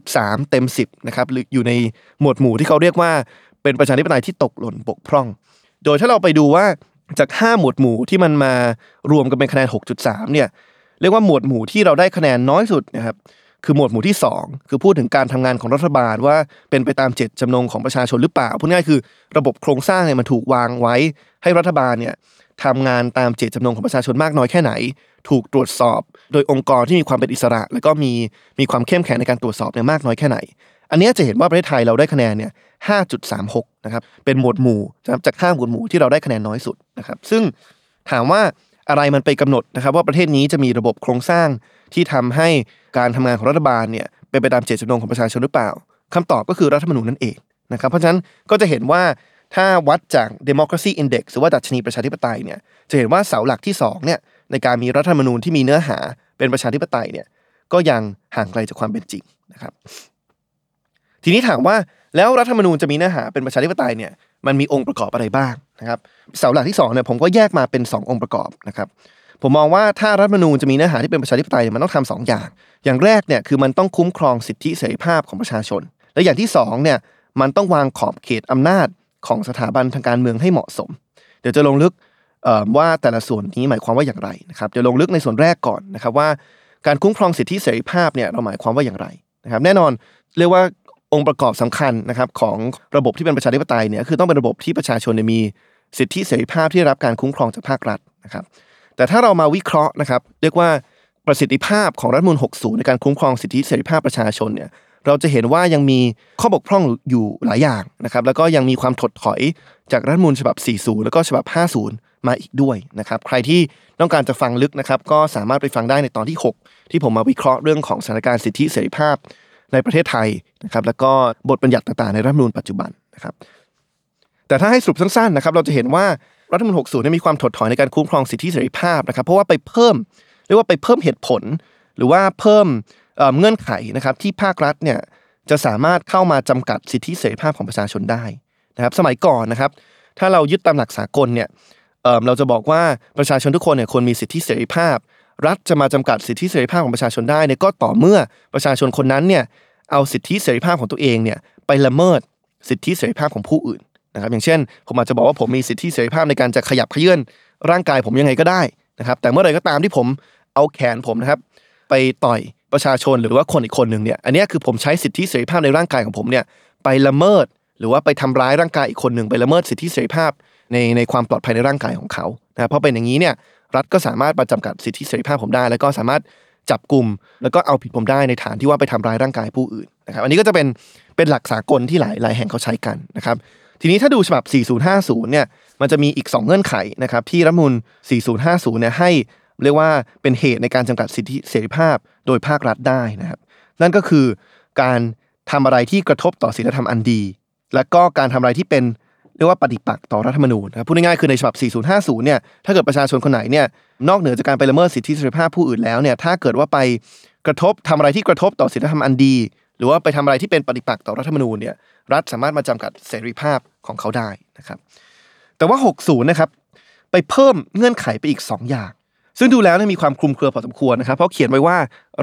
6.3 เต็ม 10นะครับหรืออยู่ในหมวดหมู่ที่เขาเรียกว่า เป็นประชาธิปไตยที่ตกหล่นบกพร่อง โดยถ้าเราไปดูว่าจาก 5 หมวดหมู่ที่มันมารวมกันเป็นคะแนน 6.3 เนี่ยเรียกว่าหมวดหมู่ที่เราได้คะแนนน้อยสุดนะครับคือหมวดหมู่ที่ 2 คือพูดถึงการทำงานของรัฐบาลว่าเป็นไปตามเจตจำนงของประชาชนหรือเปล่าพูดง่ายคือระบบโครงสร้างเนี่ยมันถูกวางไว้ ให้รัฐบาลเนี่ยทำงานตามเจตจำนงของประชาชนมากน้อยแค่ไหน ถูกตรวจสอบ โดยองค์กรที่มีความเป็นอิสระ แล้วก็มีมีความเข้มแข็งในการตรวจสอบเนี่ยมากน้อยแค่ไหน อันนี้จะเห็นว่าประเทศไทยเราได้คะแนนเนี่ย 5.36 นะครับ เป็นหมวดหมู่นะครับจาก5หมวดหมู่ที่เราได้คะแนนน้อยสุดนะครับ ซึ่งถามว่าอะไรมันไปกำหนดนะครับ ว่าประเทศนี้จะมีระบบโครงสร้างที่ทำให้การทำงานของรัฐบาลเนี่ยเป็นไปตามเจตจำนงของประชาชนหรือเปล่าคำตอบก็คือรัฐธรรมนูญนั่นเองนะครับ เพราะฉะนั้นก็จะเห็นว่าถ้าวัดจาก democracy index หรือว่าดัชนีประชาธิปไตยเนี่ยจะเห็นว่าเสาหลักที่สองเนี่ยในการมีรัฐธรรมนูญที่มีเนื้อหาเป็นประชาธิปไตยเนี่ยก็ยังห่างไกลจากความเป็นจริงนะครับ ทีนี้ถามว่าแล้วรัฐธรรมนูญจะมีเนื้อหาเป็นประชาธิปไตยเนี่ยมันมีองค์ประกอบอะไรบ้างนะครับเสาหลักที่สองเนี่ยผมก็แยกมาเป็น 2 องค์ประกอบนะครับผมมองว่าถ้ารัฐธรรมนูญจะมีเนื้อหาที่เป็นประชาธิปไตยเนี่ยมันต้องทำสองอย่าง อย่างแรกเนี่ยคือมันต้องคุ้มครองสิทธิเสรีภาพของประชาชน และอย่างที่สองเนี่ยมันต้องวางขอบเขตอำนาจของสถาบันทางการเมืองให้เหมาะสม เดี๋ยวจะลงลึกว่าแต่ละส่วนนี้หมายความว่าอย่างไรนะครับจะลงลึกในส่วนแรกก่อนนะครับว่า การคุ้มครองสิทธิเสรีภาพเนี่ยเราหมายความว่าอย่างไรนะครับ แน่นอนเรียกว่า องค์ประกอบสำคัญนะครับของระบบที่เป็นประชาธิปไตยเนี่ยคือต้องเป็นระบบที่ประชาชนมีสิทธิเสรีภาพที่รับการคุ้มครองจากภาครัฐนะครับ แต่ถ้าเรามาวิเคราะห์นะครับ เรียกว่าประสิทธิภาพของรัฐมนูล60 ในการคุ้มครองสิทธิเสรีภาพประชาชนเนี่ยเราจะเห็นว่ายังมีข้อบกพร่องอยู่หลายอย่างนะครับ แล้วก็ยังมีความถดถอยจากรัฐมนูลฉบับ 40 แล้วก็ฉบับ 50 มาอีกด้วยนะครับ ใครที่ต้องการจะฟังลึกนะครับ ก็สามารถไปฟังได้ในตอนที่ 6 ที่ผมมาวิเคราะห์เรื่องของสถานการณ์สิทธิเสรีภาพ ในประเทศไทยนะครับแล้วก็บทบัญญัติต่างๆในรัฐธรรมนูญปัจจุบันนะครับแต่ถ้าให้สรุปสั้นๆนะครับเราจะเห็นว่ารัฐธรรมนูญ60เนี่ยมีความถดถอยในการคุ้มครองสิทธิเสรีภาพนะครับเพราะว่าไปเพิ่มเรียกว่าไปเพิ่มเหตุผล หรือว่าเพิ่มเเงื่อนไขนะครับที่ภาครัฐเนี่ยจะสามารถเข้ามาจำกัดสิทธิเสรีภาพของประชาชนได้นะครับสมัยก่อนนะครับ ถ้าเรายึดตามหลักสากลเนี่ยเเราจะบอกว่าประชาชนทุกคนเนี่ยควรมีสิทธิเสรีภาพ รัฐจะมาจำกัดสิทธิเสรีภาพของประชาชนได้เนี่ยก็ต่อเมื่อประชาชนคนนั้นเนี่ยเอาสิทธิเสรีภาพของตัวเองเนี่ยไปละเมิดสิทธิเสรีภาพของผู้อื่นนะครับ อย่างเช่น ผมอาจจะบอกว่าผมมีสิทธิเสรีภาพในการจะขยับเขยื่อนร่างกายผมยังไงก็ได้นะครับ แต่เมื่อไรก็ตามที่ผมเอาแขนผมนะครับ ไปต่อยประชาชนหรือว่าคนอีกคนหนึ่งเนี่ย อันนี้คือผมใช้สิทธิเสรีภาพในร่างกายของผมเนี่ยไปละเมิด หรือว่าไปทำร้ายร่างกายอีกคนหนึ่งไปละเมิดสิทธิเสรีภาพในในความปลอดภัยในร่างกายของเขานะครับเพราะเป็นอย่างนี้เนี่ย รัฐก็สามารถมาจำกัดสิทธิเสรีภาพผมได้ แล้วก็สามารถจับกลุ่มแล้วก็เอาผิดผมได้ในฐานที่ว่าไปทำร้ายร่างกายผู้อื่นนะครับอันนี้ก็จะเป็นเป็นหลักสากลที่หลายหลายแห่งเขาใช้กันนะครับทีนี้ถ้าดูฉบับ 4050 เนี่ยมันจะมีอีก 2 เงื่อนไขนะครับที่รัฐมนูล4050 เนี่ยให้เรียกว่าเป็นเหตุในการจำกัดสิทธิเสรีภาพโดยภาครัฐได้นะครับนั่นก็คือการทำอะไรที่กระทบต่อศีลธรรมอันดี และก็การทำอะไรที่เป็น เรียกว่าปฏิปักษ์ต่อรัฐธรรมนูญนะครับพูดง่ายๆคือในฉบับ 4050 เนี่ยถ้าเกิดประชาชนคนไหนเนี่ยนอกเหนือจากการไปละเมิดสิทธิเสรีภาพผู้อื่นแล้วเนี่ยถ้าเกิดว่าไปกระทบทำอะไรที่กระทบต่อศีลธรรมอันดี หรือว่าไปทำอะไรที่เป็นปฏิปักษ์ต่อรัฐธรรมนูญเนี่ยรัฐสามารถมาจำกัดเสรีภาพของเขาได้นะครับแต่ว่า 60 นะครับไปเพิ่มเงื่อนไขไปอีก 2 อย่าง ซึ่งดูแล้วมีความคลุมเครือพอสมควรนะครับเพราะเขียนไว้ว่า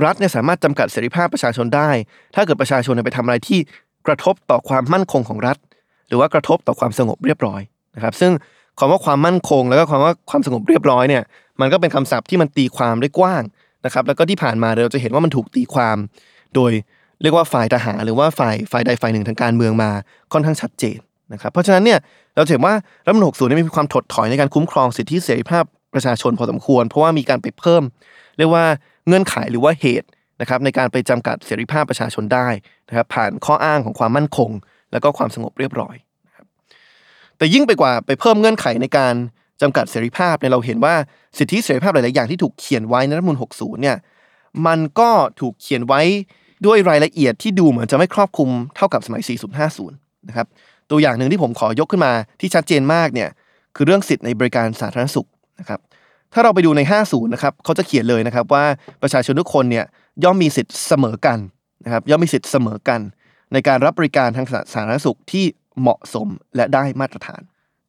รัฐเนี่ยสามารถจำกัดเสรีภาพประชาชนได้ ถ้าเกิดประชาชนไปทำอะไรที่กระทบต่อความมั่นคงของรัฐ หรือว่ากระทบต่อความสงบเรียบร้อยนะครับ ซึ่งคำว่าความมั่นคง แล้วก็คำว่าความสงบเรียบร้อยเนี่ย มันก็เป็นคำศัพท์ที่มันตีความได้กว้างนะครับ แล้วก็ที่ผ่านมาเราจะเห็นว่ามันถูกตีความ โดยเรียกว่าฝ่ายทหารหรือว่าฝ่ายฝ่ายใดฝ่ายหนึ่งทางการเมืองมาค่อนข้างชัดเจนนะครับ เพราะฉะนั้นเนี่ยเราเห็นว่ารัฐมนูญ60เนี่มีความถดถอยในการคุ้มครองสิทธิเสรีภาพประชาชนพอสมควร เพราะว่ามีการไปเพิ่ม เรียกว่าเงื่อนไขหรือว่าเหตุนะครับในการไปจำกัดเสรีภาพประชาชนได้นะครับผ่านข้ออ้างของความมั่นคง แล้วก็ความสงบเรียบร้อยนะครับแต่ยิ่งไปกว่าไปเพิ่มเงื่อนไขในการจำกัดเสรีภาพเนี่ยเราเห็นว่าสิทธิเสรีภาพหลาย ๆ อย่างที่ถูกเขียนไว้ในรัฐธรรมนูญ60 เนี่ยมันก็ถูกเขียนไว้ด้วยรายละเอียดที่ดูเหมือนจะไม่ครอบคลุมเท่ากับสมัย 4050 นะครับตัวอย่างหนึ่งที่ผมขอยกขึ้นมาที่ชัดเจนมากเนี่ยคือเรื่องสิทธิในบริการสาธารณสุขนะครับถ้าเราไปดูใน 50 นะครับเขาจะเขียนเลยนะครับว่าประชาชนทุกคนเนี่ยย่อมมีสิทธิ์เสมอกันนะครับย่อมมีสิทธิ์เสมอกัน ในการรับบริการทางสาธารณสุขที่เหมาะสมและได้มาตรฐาน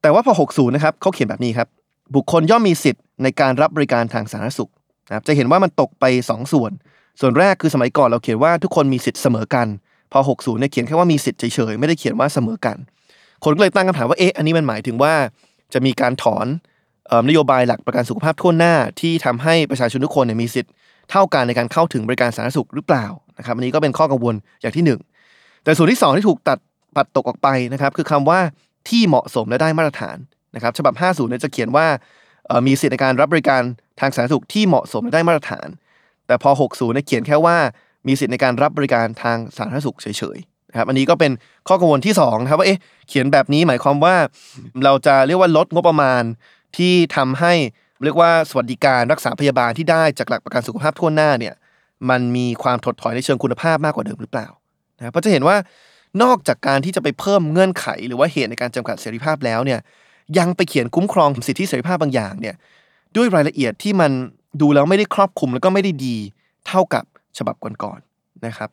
แต่ว่าพอ 60 นะครับเขาเขียนแบบนี้ครับ บุคคลย่อมมีสิทธิ์ในการรับบริการทางสาธารณสุขนะครับจะเห็นว่ามันตกไป 2 ส่วน ส่วนแรกคือสมัยก่อนเราเขียนว่าทุกคนมีสิทธิ์เสมอกัน พอ 60 เนี่ยเขียนแค่ว่ามีสิทธิ์เฉยๆไม่ได้เขียนว่าเสมอกัน คนก็เลยตั้งคำถามว่าเอ๊ะอันนี้มันหมายถึงว่าจะมีการถอนนโยบายหลักประกันสุขภาพทั่วหน้าที่ทำให้ประชาชนทุกคนเนี่ยมีสิทธิ์เท่ากันในการเข้าถึงบริการสาธารณสุขหรือเปล่านะครับอันนี้ก็เป็นข้อกังวลอย่างที่ 1 แต่ส่วนที่ 2 ที่ถูกตัดปัดตกออกไปนะครับ คือคำว่าที่เหมาะสมและได้มาตรฐานนะครับ ฉบับ 50เนี่ยจะเขียนว่ามีสิทธิในการรับบริการทางสาธารณสุขที่เหมาะสมและได้มาตรฐาน แต่พอ 60เนี่ยเขียนแค่ว่ามีสิทธิในการรับบริการทางสาธารณสุขเฉยๆนะครับ อันนี้ก็เป็นข้อกังวลที่2นะครับว่าเอ๊ะเขียนแบบนี้หมายความว่าเราจะเรียกว่าลดงบประมาณที่ทำให้เรียกว่าสวัสดิการรักษาพยาบาลที่ได้จากหลักประกันสุขภาพทั่วหน้าเนี่ยมันมีความถดถอยในเชิงคุณภาพมากกว่าเดิมหรือเปล่า นะเพราะจะเห็นว่านอกจากการที่จะไปเพิ่มเงื่อนไข หรือว่าเหตุในการจำกัดเสรีภาพแล้วเนี่ยยังไปเขียนคุ้มครองสิทธิเสรีภาพบางอย่างเนี่ยด้วยรายละเอียดที่มันดูแล้วไม่ได้ครอบคลุมแล้วก็ไม่ได้ดีเท่ากับฉบับก่อนๆนะครับ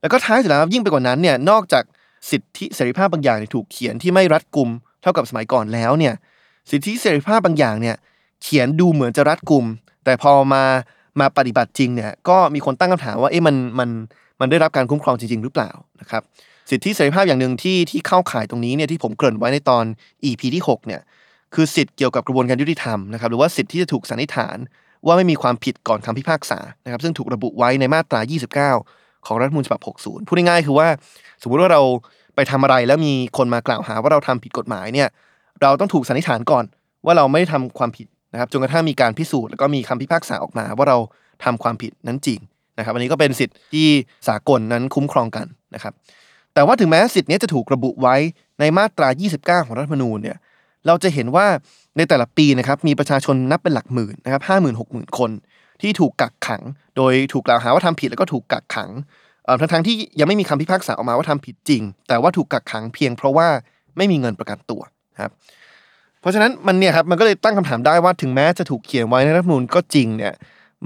แล้วก็ท้ายสุดแล้วยิ่งไปกว่านั้นเนี่ยนอกจากสิทธิเสรีภาพบางอย่างถูกเขียนที่ไม่รัดกุมเท่ากับสมัยก่อนแล้วเนี่ยสิทธิเสรีภาพบางอย่างเนี่ยเขียนดูเหมือนจะรัดกุม แต่พอมามาปฏิบัติจริงเนี่ยก็มีคนตั้งคำถามว่าเอ๊ะมันมัน มันได้รับการคุ้มครองจริง ๆ หรือเปล่านะครับสิทธิเสรีภาพอย่างหนึ่งที่ที่เข้าข่ายตรงนี้เนี่ยที่ผมเกริ่นไว้ในตอน EP ที่6เนี่ยคือสิทธิเกี่ยวกับกระบวนการยุติธรรมนะครับหรือว่าสิทธิที่จะถูกสันนิษฐาน ว่าไม่มีความผิดก่อนคำพิพากษานะครับซึ่งถูกระบุไว้ในมาตรา 29 ของรัฐมนูญฉบับ 60 พูดง่ายๆคือว่า สมมุติว่าเราไปทำอะไรแล้วมีคนมากล่าวหาว่าเราทำผิดกฎหมายเนี่ยเราต้องถูกสันนิษฐานก่อน ว่าเราไม่ได้ทำความผิดนะครับจนกระทั่งมีการพิสูจน์แล้วก็มีคำพิพากษาออกมาว่าเราทำความผิดนั้นจริง นะครับอันนี้ก็เป็นสิทธิ์ที่สากลนั้นคุ้มครองกันนะครับ แต่ว่าถึงแม้สิทธิ์นี้จะถูกระบุไว้ในมาตรา 29 ของรัฐธรรมนูญเนี่ยเราจะเห็นว่าในแต่ละปีนะครับมีประชาชนนับเป็นหลักหมื่นนะครับห้าหมื่นหกหมื่นคน ที่ถูกกักขัง โดยถูกกล่าวหาว่าทำผิดแล้วก็ถูกกักขังทั้งทั้งที่ยังไม่มีคำพิพากษาออกมาว่าทำผิดจริง แต่ว่าถูกกักขังเพียงเพราะว่าไม่มีเงินประกันตัวครับเพราะฉะนั้นมันเนี่ยครับมันก็เลยตั้งคำถามได้ว่าถึงแม้จะถูกเขียนไว้ในรัฐธรรมนูญก็จริงเนี่ย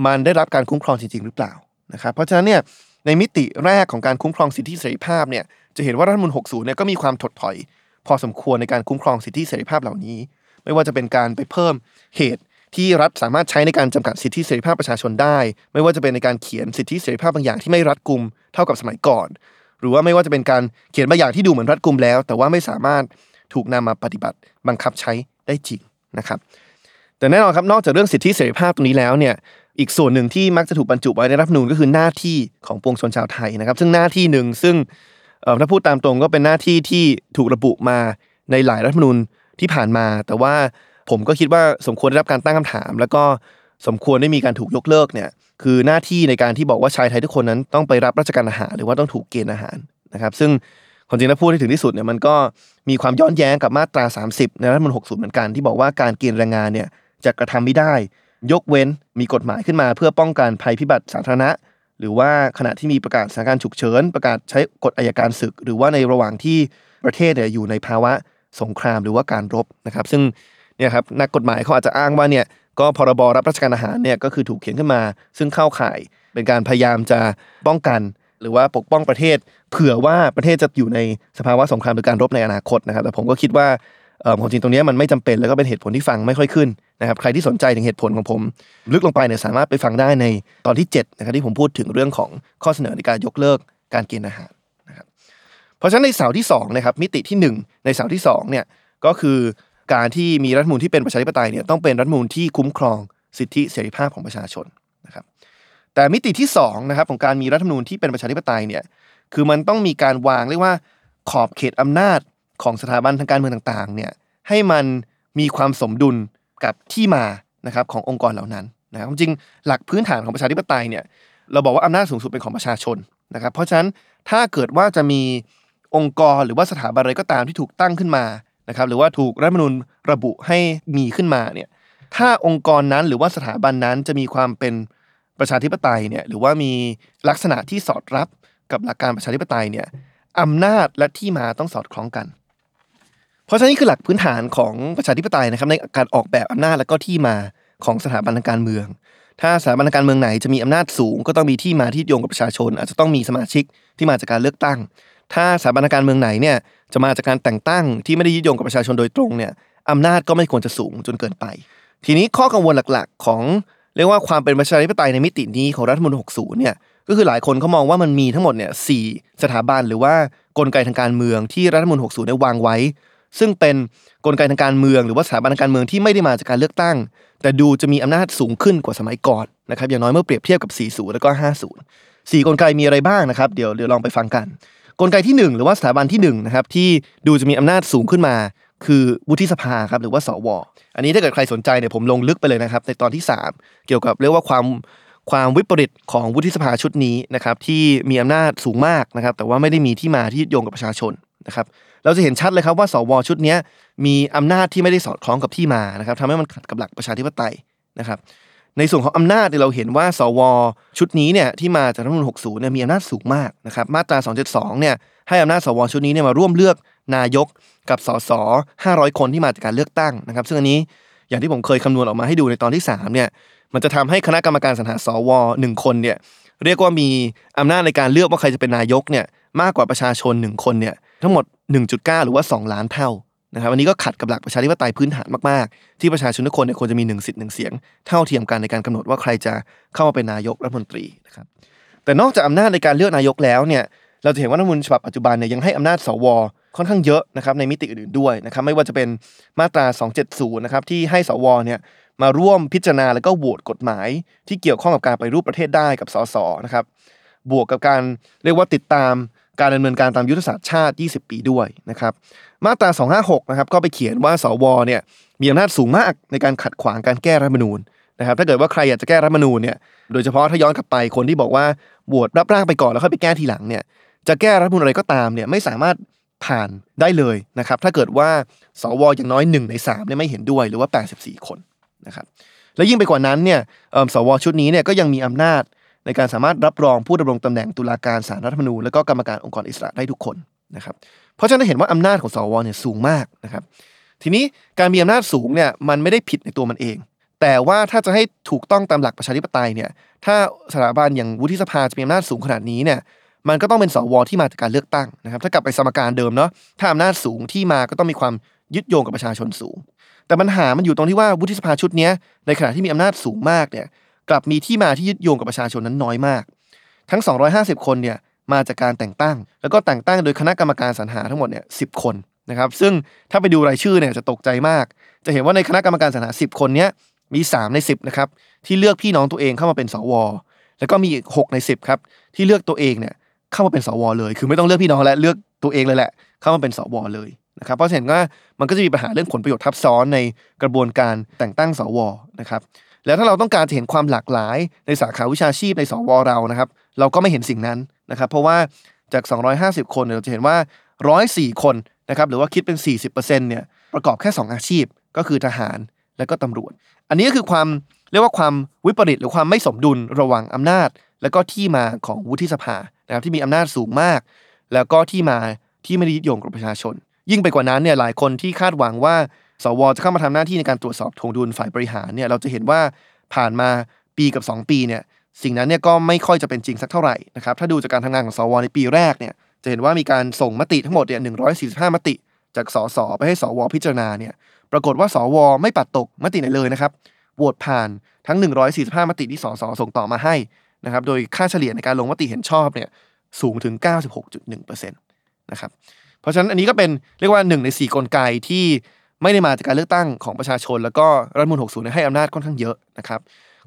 มันได้รับการคุ้มครองจริง ๆ หรือเปล่า นะครับเพราะฉะนั้นเนี่ยในมิติแรกของการคุ้มครองสิทธิเสรีภาพเนี่ยจะเห็นว่ารัฐมนูญ60เนี่ยก็มีความถดถอย พอสมควรในการคุ้มครองสิทธิเสรีภาพเหล่านี้ ไม่ว่าจะเป็นการไปเพิ่มเหตุที่รัฐสามารถใช้ในการจำกัดสิทธิเสรีภาพประชาชนได้ ไม่ว่าจะเป็นในการเขียนสิทธิเสรีภาพบางอย่างที่ไม่รัดกุมเท่ากับสมัยก่อน หรือว่าไม่ว่าจะเป็นการเขียนบางอย่างที่ดูเหมือนรัดกุมแล้ว แต่ว่าไม่สามารถถูกนำมาปฏิบัติบังคับใช้ได้จริงนะครับแต่แน่นอนครับนอกจากเรื่องสิทธิเสรีภาพตรงนี้แล้วเนี่ย อีกส่วนหนึ่งที่มักจะถูกบรรจุไว้ในรัฐธรรมนูญก็คือหน้าที่ของปวงชนชาวไทยนะครับ ซึ่งหน้าที่หนึ่งซึ่งถ้าพูดตามตรงก็เป็นหน้าที่ที่ถูกระบุมาในหลายรัฐธรรมนูญที่ผ่านมา แต่ว่าผมก็คิดว่าสมควรได้รับการตั้งคำถาม แล้วก็สมควรได้มีการถูกยกเลิกเนี่ยคือหน้าที่ในการที่บอกว่าชายไทยทุกคนนั้นต้องไปรับราชการอาหารหรือว่าต้องถูกเกณฑ์อาหารนะครับ ซึ่งความจริงแล้วพูดให้ถึงที่สุดเนี่ยมันก็มีความย้อนแย้งกับมาตรา 30 ในรัฐธรรมนูญ60 เหมือนกันที่บอกว่าการเกณฑ์แรงงานเนี่ยจะกระทำไม่ได้ ยกเว้นมีกฎหมายขึ้นมา เพื่อป้องกันภัยพิบัติสาธารณะ หรือว่าขณะที่มีประกาศสถานการณ์ฉุกเฉิน ประกาศใช้กฎอายการศึก หรือว่าในระหว่างที่ประเทศเนี่ยอยู่ในภาวะสงครามหรือว่าการรบนะครับ ซึ่งเนี่ยครับนักกฎหมายเขาอาจจะอ้างว่าเนี่ยก็พรบรับราชการอาหารเนี่ยก็คือถูกเขียนขึ้นมา ซึ่งเข้าข่ายเป็นการพยายามจะป้องกัน หรือว่าปกป้องประเทศ เผื่อว่าประเทศจะอยู่ในสภาวะสงครามหรือการรบในอนาคตนะครับแต่ผมก็คิดว่าเออความจริงตรงนี้มันไม่จำเป็นแล้วก็เป็นเหตุผลที่ฟังไม่ค่อยขึ้น นะครับใครที่สนใจถึงเหตุผลของผม ลึกลงไปเนี่ยสามารถไปฟังได้ในตอนที่7นะครับที่ผมพูดถึงเรื่องของข้อเสนอในการยกเลิกการเกณฑ์อาหารนะครับเพราะฉะนั้นในเสาที่2นะครับมิติที่ 1 ในเสาที่2เนี่ยก็คือการที่มีรัฐมนูญที่เป็นประชาธิปไตยเนี่ยต้องเป็นรัฐมนูญที่คุ้มครองสิทธิเสรีภาพของประชาชนนะครับแต่มิติที่2นะครับของการมีรัฐธรรมนูญที่เป็นประชาธิปไตยเนี่ยคือมันต้องมีการวางเรียกว่าขอบเขตอำนาจของสถาบันทางการเมืองต่างๆเนี่ยให้มันมีความสมดุล กับที่มานะครับขององค์กรเหล่านั้นนะครับจริงหลักพื้นฐานของประชาธิปไตยเนี่ยเราบอกว่าอำนาจสูงสุดเป็นของประชาชนนะครับเพราะฉะนั้นถ้าเกิดว่าจะมีองค์กรหรือว่าสถาบันอะไรก็ตามที่ถูกตั้งขึ้นมานะครับหรือว่าถูกรัฐมนูญระบุให้มีขึ้นมาเนี่ยถ้าองค์กรนั้นหรือว่าสถาบันนั้นจะมีความเป็นประชาธิปไตยเนี่ยหรือว่ามีลักษณะที่สอดรับกับหลักการประชาธิปไตยเนี่ยอำนาจและที่มาต้องสอดคล้องกัน เพราะฉะนั้นนี่คือหลักพื้นฐานของประชาธิปไตยนะครับในการออกแบบอำนาจและก็ที่มาของสถาบันทางการเมือง ถ้าสถาบันทางการเมืองไหนจะมีอำนาจสูง ก็ต้องมีที่มาที่โยงกับประชาชน อาจจะต้องมีสมาชิกที่มาจากการเลือกตั้ง ถ้าสถาบันทางการเมืองไหนเนี่ยจะมาจากการแต่งตั้งที่ไม่ได้ยึดโยงกับประชาชนโดยตรงเนี่ยอำนาจก็ไม่ควรจะสูงจนเกินไป ทีนี้ข้อกังวลหลักๆ ของเรียกว่าความเป็นประชาธิปไตยในมิตินี้ของรัฐธรรมนูญ60 เนี่ยก็คือหลายคนเขามองว่ามันมีทั้งหมดเนี่ยสสถาบันหรือว่ากลไกทางการเมืองที่รัฐธรรมนูญ60 ได้วางไว้ ซึ่งเป็นกลไกทางการเมือง หรือว่าสถาบันทางการเมืองที่ไม่ได้มาจากการเลือกตั้ง แต่ดูจะมีอำนาจสูงขึ้นกว่าสมัยก่อนนะครับอย่างน้อยเมื่อเปรียบเทียบกับ 40 แล้วก็ 50สี่กลไกมีอะไรบ้างนะครับเดี๋ยวเดี๋ยวลองไปฟังกัน กลไกที่ 1 หรือว่าสถาบันที่1นะครับที่ดูจะมีอำนาจสูงขึ้นมา คือวุฒิสภาครับหรือว่าสวอันนี้ถ้าเกิดใครสนใจเนี่ยผมลงลึกไปเลยนะครับในตอนที่ 3 เกี่ยวกับเรียกว่าความความวิปริตของวุฒิสภาชุดนี้นะครับที่มีอำนาจสูงมากนะครับแต่ว่าไม่ได้มีที่มาที่โยงกับประชาชนนะครับ เราจะเห็นชัดเลยครับว่าสวชุดนี้มีอำนาจที่ไม่ได้สอดคล้องกับที่มานะครับทำให้มันขัดกับหลักประชาธิปไตยนะครับ ในส่วนของอำนาจเราเห็นว่า สวชุดนี้เนี่ยที่มาจากรัฐมนูญ60เนี่ยมีอำนาจสูงมากนะครับมาตรา 272เนี่ยให้อำนาจสวชุดนี้เนี่ยมาร่วมเลือกนายกกับสส500 คนที่มาจากการเลือกตั้งนะครับ ซึ่งอันนี้อย่างที่ผมเคยคำนวณออกมาให้ดูในตอนที่3เนี่ยมันจะทำให้คณะกรรมการสรรหาสวหนึ่งคนเนี่ยเรียกว่ามีอำนาจในการเลือกว่าใครจะเป็นนายกเนี่ยมากกว่าประชาชนหนึ่งคนเนี่ยทั้งหมด 1.9 หรือว่า 2 ล้านเท่านะครับอันนี้ก็ขัดกับหลักประชาธิปไตยพื้นฐานมากๆ ที่ประชาชนทุกคนเนี่ยควรจะมีหนึ่งสิทธิ์หนึ่งเสียง เท่าเทียมกันในการกำหนดว่าใครจะเข้ามาเป็นนายกรัฐมนตรีนะครับแต่นอกจากอำนาจในการเลือกนายกแล้วเนี่ยเราจะเห็นว่ารัฐมนูญฉบับปัจจุบันเนี่ยยังให้อำนาจสวค่อนข้างเยอะนะครับในมิติอื่นๆด้วยนะครับไม่ว่าจะเป็นมาตรา 270 นะครับที่ให้สวเนี่ยมาร่วมพิจารณาแล้วก็โหวตกฎหมาย ที่เกี่ยวข้องกับการไปรูปประเทศได้กับสสนะครับบวกกับการเรียกว่าติดตาม การดำเนินการตามยุทธศาสตร์ชาติ 20 ปีด้วยนะครับมาตรา 256 นะครับก็ไปเขียนว่าสวเนี่ยมีอำนาจสูงมากในการขัดขวางการแก้รัฐมนูญนะครับถ้าเกิดว่าใครอยากจะแก้รัฐมนูญเนี่ยโดยเฉพาะถ้าย้อนกลับไปคนที่บอกว่าบวชรับร่างไปก่อนแล้วค่อยไปแก้ทีหลังเนี่ยจะแก้รัฐมนูญอะไรก็ตามเนี่ยไม่สามารถผ่านได้เลยนะครับถ้าเกิดว่าสวอย่างน้อย1ใน3เนี่ยไม่เห็นด้วยหรือว่า 84 คนนะครับและยิ่งไปกว่านั้นเนี่ยเอิ่มสวชุดนี้เนี่ยก็ยังมีอำนาจ ในการสามารถรับรองผู้ดำรงตำแหน่งตุลาการศาลรัฐธรรมนูญและก็กรรมการองค์กรอิสระได้ทุกคนนะครับเพราะฉะนั้นเห็นว่าอำนาจของสวเนี่ยสูงมากนะครับทีนี้การมีอำนาจสูงเนี่ยมันไม่ได้ผิดในตัวมันเอง แต่ว่าถ้าจะให้ถูกต้องตามหลักประชาธิปไตยเนี่ยถ้าสถาบันอย่างวุฒิสภาจะมีอำนาจสูงขนาดนี้เนี่ยมันก็ต้องเป็นสวที่มาจากการเลือกตั้งนะครับถ้ากลับไปสมการเดิมเนาะถ้าอำนาจสูงที่มาก็ต้องมีความยึดโยงกับประชาชนสูง แต่ปัญหามันอยู่ตรงที่ว่าวุฒิสภาชุดนี้ในขณะที่มีอำนาจสูงมากเนี่ย กลับมีที่มาที่ยึดโยงกับประชาชนนั้นน้อยมาก ทั้ง 250 คนเนี่ยมาจากการแต่งตั้ง แล้วก็แต่งตั้งโดยคณะกรรมการสรรหาทั้งหมดเนี่ยสิคนนะครับซึ่งถ้าไปดูรายชื่อเนี่ยจะตกใจมาก จะเห็นว่าในคณะกรรมการสรรหา 10 คนเนี้ยมี 3 ใน 10นะครับที่เลือกพี่น้องตัวเองเข้ามาเป็นสว แล้วก็มีอีก 6 ใน 10ครับที่เลือกตัวเองเนี่ยเข้ามาเป็นสว เลย คือไม่ต้องเลือกพี่น้องและเลือกตัวเองเลยแหละ เข้ามาเป็นสว เลยนะครับเพราะฉะนั้นว่ามันก็จะมีปัญหาเรื่องผลประโยชน์ทับซ้อนในกระบวนการแต่งตั้งสวนะครับ แล้วถ้าเราต้องการจะเห็นความหลากหลายในสาขาวิชาชีพในสวเรานะครับ เราก็ไม่เห็นสิ่งนั้นนะครับ เพราะว่าจาก 250 คนเนี่ยเราจะเห็นว่า 104 คนนะครับหรือว่าคิดเป็น 40%เนี่ยประกอบแค่ 2 อาชีพก็คือทหารและก็ตำรวจ อันนี้ก็คือความเรียกว่าความวิปริตหรือความไม่สมดุลระหว่างอำนาจ และก็ที่มาของวุฒิสภานะครับที่มีอำนาจสูงมาก แล้วก็ที่มาที่ไม่ได้ยึดโยงกับประชาชน ยิ่งไปกว่านั้นเนี่ยหลายคนที่คาดหวังว่า สวจะเข้ามาทำหน้าที่ในการตรวจสอบทวงดุลฝ่ายบริหารเนี่ยเราจะเห็นว่าผ่านมาปีกับ 2 ปีเนี่ยสิ่งนั้นเนี่ยก็ไม่ค่อยจะเป็นจริงสักเท่าไหร่นะครับถ้าดูจากการทำงานของสวในปีแรกเนี่ยจะเห็นว่ามีการส่งมติทั้งหมดเนี่ย145มติ จากสสไปให้สวพิจารณาเนี่ยปรากฏว่าสวไม่ปัดตกมติไหนเลยนะครับโหวตผ่านทั้ง 145 มติที่สสส่งต่อมาให้นะครับโดยค่าเฉลี่ยในการลงมติเห็นชอบเนี่ยสูงถึง 96.1%นะครับเพราะฉะนั้นอันนี้ก็เป็นเรียกว่า 1 ใน 4 กลไกที่ ไม่ได้มาจากการเลือกตั้งของประชาชน แล้วก็รัฐมนูล60 ให้อำนาจค่อนข้างเยอะนะครับ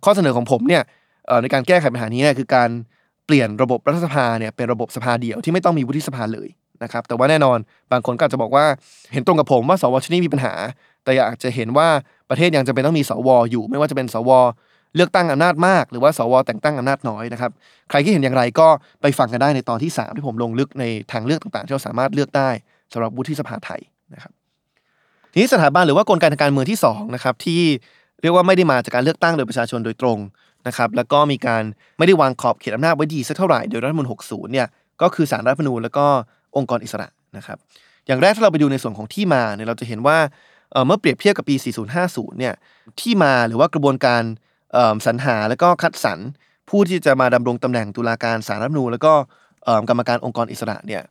ข้อเสนอของผมเนี่ยในการแก้ไขปัญหานี้เนี่ยคือการเปลี่ยนระบบรัฐสภาเนี่ยเป็นระบบสภาเดียวที่ไม่ต้องมีวุฒิสภาเลยนะครับแต่ว่าแน่นอนบางคนก็อาจจะบอกว่าเห็นตรงกับผมว่าสวชุดนี้มีปัญหา แต่อยากจะเห็นว่าประเทศยังจะเป็นต้องมีสวอยู่ ไม่ว่าจะเป็นสวเลือกตั้งอำนาจมาก หรือว่าสวแต่งตั้งอำนาจน้อยนะครับใครที่เห็นอย่างไรก็ไปฟังกันได้ในตอนที่ 3 ที่ผมลงลึกในทางเลือกต่างๆ ที่เราสามารถเลือกได้สำหรับวุฒิสภาไทยนะครับ ทีนี้สถาบันหรือว่ากลไกทางการเมืองที่2นะครับที่เรียกว่าไม่ได้มาจากการเลือกตั้งโดยประชาชนโดยตรงนะครับแล้วก็มีการไม่ได้วางขอบเขตอำนาจไว้ดีสักเท่าไหร่โดยรัฐมนูล60เนี่ยก็คือสารรัฐมนูลแล้วก็องค์กรอิสระนะครับอย่างแรกถ้าเราไปดูในส่วนของที่มาเนี่ยเราจะเห็นว่าเมื่อเปรียบเทียบกับปี 4050 เนี่ยที่มาหรือว่ากระบวนการสรรหาแล้วก็คัดสรรผู้ที่จะมาดำรงตำแหน่งตุลาการสารรัฐมนูลแล้วก็กรรมการองค์กรอิสระเนี่ย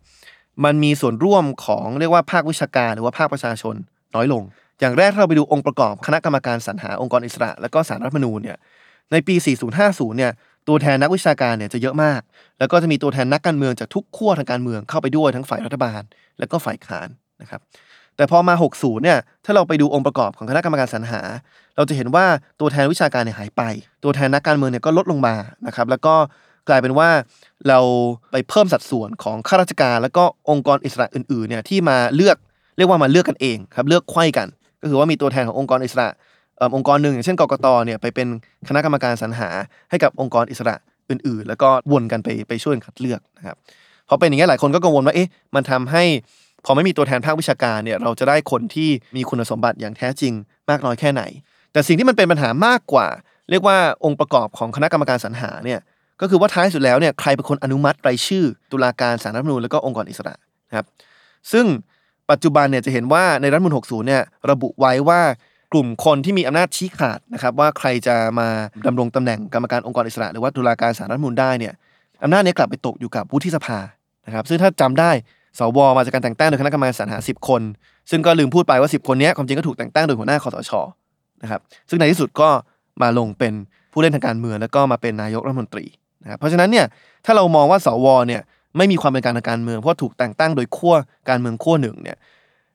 มันมีส่วนร่วมของเรียกว่าภาควิชาการหรือว่าภาคประชาชน น้อยลง อย่างแรกถ้าเราไปดูองค์ประกอบคณะกรรมการสรรหาองค์กรอิสระ แล้วก็สารรัฐมนูญเนี่ยในปี 4050 เนี่ยตัวแทนนักวิชาการเนี่ยจะเยอะมาก แล้วก็จะมีตัวแทนนักการเมืองจากทุกขั้วทางการเมืองเข้าไปด้วยทั้งฝ่ายรัฐบาล และก็ฝ่ายค้านนะครับแต่พอมา 60 เนี่ย ถ้าเราไปดูองค์ประกอบของคณะกรรมการสรรหา เราจะเห็นว่าตัวแทนวิชาการเนี่ยหายไป ตัวแทนนักการเมืองเนี่ยก็ลดลงมา นะครับ แล้วก็กลายเป็นว่าเราไปเพิ่มสัดส่วนของข้าราชการ แล้วก็องค์กรอิสระอื่นๆ เนี่ยที่มาเลือก รียกว่ามาเลือกกันเองครับเลือกไข้กัน ก็คือว่ามีตัวแทนขององค์กรอิสระองค์กรหนึ่งอย่างเช่นกกตเนี่ยไปเป็นคณะกรรมการสรรหาให้กับองค์กรอิสระอื่น ๆ แล้วก็วนกันไปไปช่วยคัดเลือกนะครับพอเป็นอย่างนี้หลายคนก็กังวลว่าเอ๊ะมันทำให้พอไม่มีตัวแทนภาควิชาการเนี่ยเราจะได้คนที่มีคุณสมบัติอย่างแท้จริงมากน้อยแค่ไหน แต่สิ่งที่มันเป็นปัญหามากกว่า เรียกว่าองค์ประกอบของคณะกรรมการสรรหาเนี่ยก็คือว่าท้ายสุดแล้วเนี่ยใครเป็นคนอนุมัติรายชื่อ ตุลาการสารรัฐมนูลแล้วก็องค์กรอิสระนะครับซึ่ง ปัจจุบันเนี่ยจะเห็นว่าในรัฐมนูล60เนี่ยระบุไว้ว่ากลุ่มคนที่มีอำนาจชี้ขาดนะครับว่าใครจะมาดำรงตำแหน่งกรรมการองค์กรอิสระ หรือว่าตุลาการสารรัฐมนูลได้เนี่ยอำนาจนี้กลับไปตกอยู่กับวุฒิสภานะครับซึ่งถ้าจำได้สวมาจากการแต่งตั้งโดยคณะกรรมการสรรหา 10 คน ซึ่งก็ลืมพูดไปว่า 10 คนนี้ความจริงก็ถูกแต่งตั้งโดยหัวหน้าคอสชนะครับซึ่งในที่สุดก็มาลงเป็นผู้เล่นทางการเมืองแล้วก็มาเป็นนายกรัฐมนตรีนะครับเพราะฉะนั้นเนี่ยถ้าเรามองว่าสวเนี่ย ไม่มีความเป็นการทางการเมืองเพราะถูกแต่งตั้งโดยขั้วการเมืองขั้วหนึ่งเนี่ย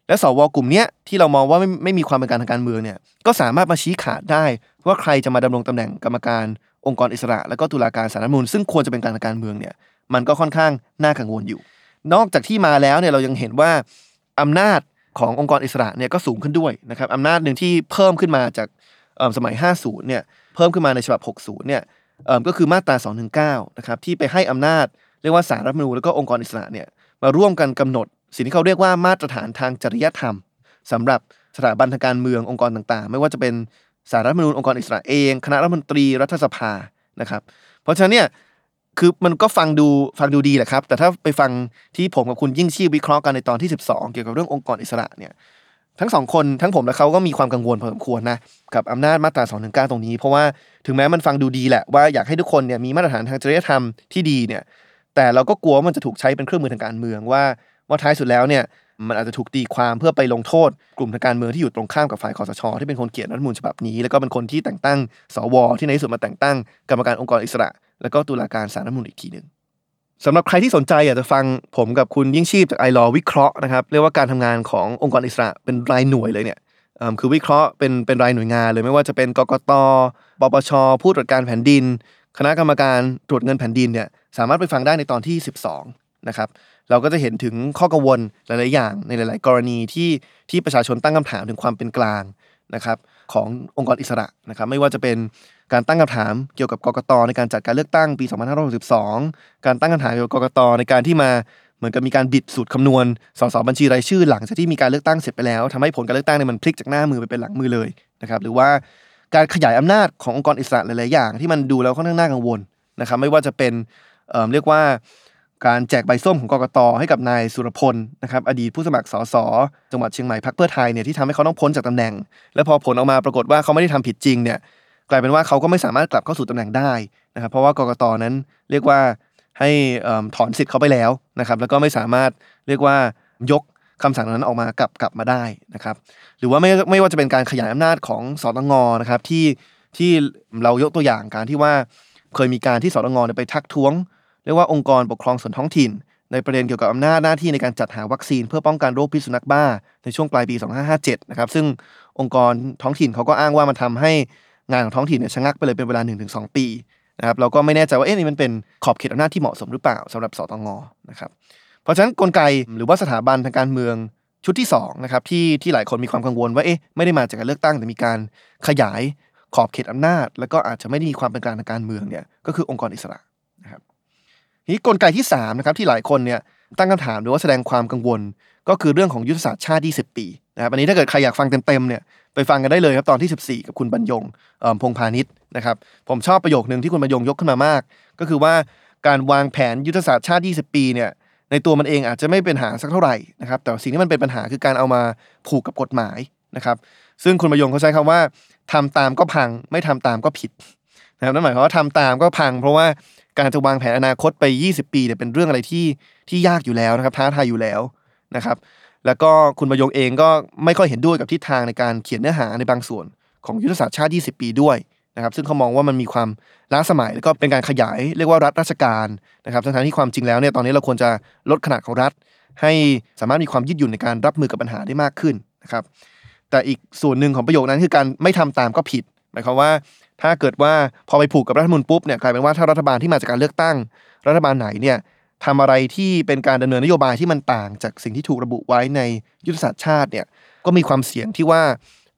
และสวกลุ่มนี้ที่เรามองว่าไม่ไม่มีความเป็นการทางการเมืองเนี่ยก็สามารถมาชี้ขาดได้ว่าใครจะมาดำรงตำแหน่งกรรมการองค์กรอิสระ และก็ตุลาการสารรัฐมนูลซึ่งควรจะเป็นการทางการเมืองเนี่ยมันก็ค่อนข้างน่ากังวลอยู่ นอกจากที่มาแล้วเนี่ยเรายังเห็นว่าอำนาจขององค์กรอิสระเนี่ยก็สูงขึ้นด้วยนะครับอำนาจหนึ่งที่เพิ่มขึ้นมาจากสมัย 50เนี่ยเพิ่มขึ้นมาในฉบับ 60เนี่ยก็คือมาตรา 219นะครับที่ไปให้อำนาจ เรียกว่าสารรัฐมนูลแล้วก็องค์กรอิสระเนี่ยมาร่วมกันกำหนด สิ่งที่เขาเรียกว่ามาตรฐานทางจริยธรรมสำหรับสถาบันทางการเมืององค์กรต่างๆ ไม่ว่าจะเป็นสารรัฐมนูญองค์กรอิสระเอง คณะรัฐมนตรีรัฐสภานะครับ เพราะฉะนั้นเนี่ยคือมันก็ฟังดูฟังดูดีแหละครับ แต่ถ้าไปฟังที่ผมกับคุณยิ่งชีพวิเคราะห์กันในตอนที่ 12 เกี่ยวกับเรื่ององค์กรอิสระเนี่ยทั้งสองคนทั้งผมและเขาก็มีความกังวลพอสมควรนะกับอำนาจมาตรา2นึตรงนี้ เพราะว่าถึงแม้มันฟังดูดีแหละว่าอยากให้ทุกคนเนี่ยมีมาตรฐานทางจริยธรรมที่ดีเนี่ย แต่เราก็กลัวว่ามันจะถูกใช้เป็นเครื่องมือทางการเมืองว่าว่าท้ายสุดแล้วเนี่ยมันอาจจะถูกตีความเพื่อไปลงโทษ กลุ่มทางการเมืองที่อยู่ตรงข้ามกับฝ่ายคอสชที่เป็นคนเขียนรัฐมนูญฉบับนี้ แล้วก็เป็นคนที่แต่งตั้งสวที่ในที่สุดมาแต่งตั้งกรรมการองค์กรอิสระ แล้วก็ตุลาการสารรัฐมนูญอีกทีหนึ่งสำหรับใครที่สนใจอยากจะฟังผมกับคุณยิ่งชีพจากไอรอวิเคราะห์นะครับเรียกว่าการทำงานขององค์กรอิสระเป็นรายหน่วยเลยเนี่ยคือวิเคราะห์เป็นเป็นรายหน่วยงานเลยไม่ว่าจะเป็นกกตปปชผู้ตรวจการแผ่นดิน คณะกรรมการตรวจเงินแผ่นดินเนี่ย สามารถไปฟังได้ในตอนที่ 12 นะครับ เราก็จะเห็นถึงข้อกังวลหลาย ๆ อย่างในหลาย ๆ กรณีที่ที่ประชาชนตั้งคำถามถึงความเป็นกลางนะครับขององค์กรอิสระนะครับไม่ว่าจะเป็นการตั้งคำถามเกี่ยวกับกกตในการจัดการเลือกตั้งปี 2562 การตั้งคำถามเกี่ยวกับกกตในการที่มาเหมือนกับมีการบิดสูตรคำนวณสสบัญชีรายชื่อหลังจากที่มีการเลือกตั้งเสร็จไปแล้วทำให้ผลการเลือกตั้งเนี่ยมันพลิกจากหน้ามือไปเป็นหลังมือเลยนะครับหรือว่าการขยายอำนาจขององค์กรอิสระหลาย ๆ อย่าง ที่มันดูแล้วค่อนข้างน่ากังวลนะครับไม่ว่าจะเป็น เอ่อเรียกว่าการแจกใบส้มของกกตให้กับนายสุรพลนะครับอดีตผู้สมัครสสจังหวัดเชียงใหม่พรรคเพื่อไทยเนี่ยที่ทำให้เขาต้องพ้นจากตำแหน่ง แล้วพอผลออกมาปรากฏว่าเขาไม่ได้ทำผิดจริงเนี่ยกลายเป็นว่าเขาก็ไม่สามารถกลับเข้าสู่ตำแหน่งได้นะครับเพราะว่ากกตนั้นเรียกว่าให้ถอนสิทธิ์เขาไปแล้วนะครับแล้วก็ไม่สามารถเรียกว่ายกคำสั่งนั้นออกมากลับกลับมาได้นะครับหรือว่าไม่ไม่ว่าจะเป็นการขยายอำนาจของสตงนะครับที่ที่เรายกตัวอย่างการที่ว่าเคยมีการที่สตงเนี่ยไปทักท้วง เรียกว่าองค์กรปกครองส่วนท้องถิ่น ในประเด็นเกี่ยวกับอำนาจหน้าที่ในการจัดหาวัคซีน เพื่อป้องกันโรคพิษสุนัขบ้า ในช่วงปลายปี 2557 นะครับซึ่งองค์กรท้องถิ่นเขาก็อ้างว่ามันทำให้งานของท้องถิ่นเนี่ยชะงักไปเลยเป็นเวลา 1-2 ปีนะครับเราก็ไม่แน่ใจว่าเอ๊ะนี่มันเป็นขอบเขตอำนาจที่เหมาะสมหรือเปล่าสำหรับสตงนะครับเพราะฉะนั้นกลไกหรือว่าสถาบันทางการเมืองชุดที่2นะครับที่ที่หลายคนมีความกังวลว่าเอ๊ะไม่ได้มาจากการเลือกตั้งแต่มีการขยายขอบเขตอำนาจ แล้วก็อาจจะไม่ได้มีความเป็นกลางทางการเมืองเนี่ยก็คือองค์กรอิสระ นี้กลไกที่3นะครับที่หลายคนเนี่ยตั้งคำถามหรือว่าแสดงความกังวล ก็คือเรื่องของยุทธศาสตร์ชาติ 20 ปีนะครับอันนี้ถ้าเกิดใครอยากฟังเต็มๆเนี่ยไปฟังกันได้เลยครับตอนที่ 14 กับคุณบรรยงพงพาณิชย์นะครับผมชอบประโยคหนึ่งที่คุณบรรยงยกขึ้นมามาก ก็คือว่าการวางแผนยุทธศาสตร์ชาติ 20 ปีเนี่ยในตัวมันเองอาจจะไม่เป็นปัญหาสักเท่าไหร่นะครับแต่สิ่งที่มันเป็นปัญหาคือการเอามาผูกกับกฎหมายนะครับซึ่งคุณบรรยงเขาใช้คำว่าทำตามก็พัง ไม่ทำตามก็ผิดนะครับนั่นหมายความว่าทำตามก็พัง เพราะว่า การจะวางแผนอนาคตไป 20 ปีเนี่ยเป็นเรื่องอะไรที่ที่ยากอยู่แล้วนะครับ ท้าทายอยู่แล้วนะครับ แล้วก็คุณประยงเองก็ไม่ค่อยเห็นด้วยกับทิศทางในการเขียนเนื้อหาในบางส่วนของยุทธศาสตร์ชาติ 20 ปีด้วยนะครับ ซึ่งเขามองว่ามันมีความล้าสมัยแล้วก็เป็นการขยายเรียกว่ารัฐราชการนะครับทั้งที่ความจริงแล้วเนี่ยตอนนี้เราควรจะลดขนาดของรัฐ ให้สามารถมีความยืดหยุ่นในการรับมือกับปัญหาได้มากขึ้นนะครับ แต่อีกส่วนหนึ่งของประโยคนั้นคือการไม่ทำตามก็ผิด หมายความว่า ถ้าเกิดว่าพอไปผูกกับรัฐมนูญปุ๊บเนี่ยกลายเป็นว่าถ้ารัฐบาลที่มาจากการเลือกตั้ง รัฐบาลไหนเนี่ยทำอะไรที่เป็นการดำเนินนโยบายที่มันต่างจากสิ่งที่ถูกระบุไว้ในยุทธศาสตร์ชาติเนี่ยก็มีความเสี่ยงที่ว่า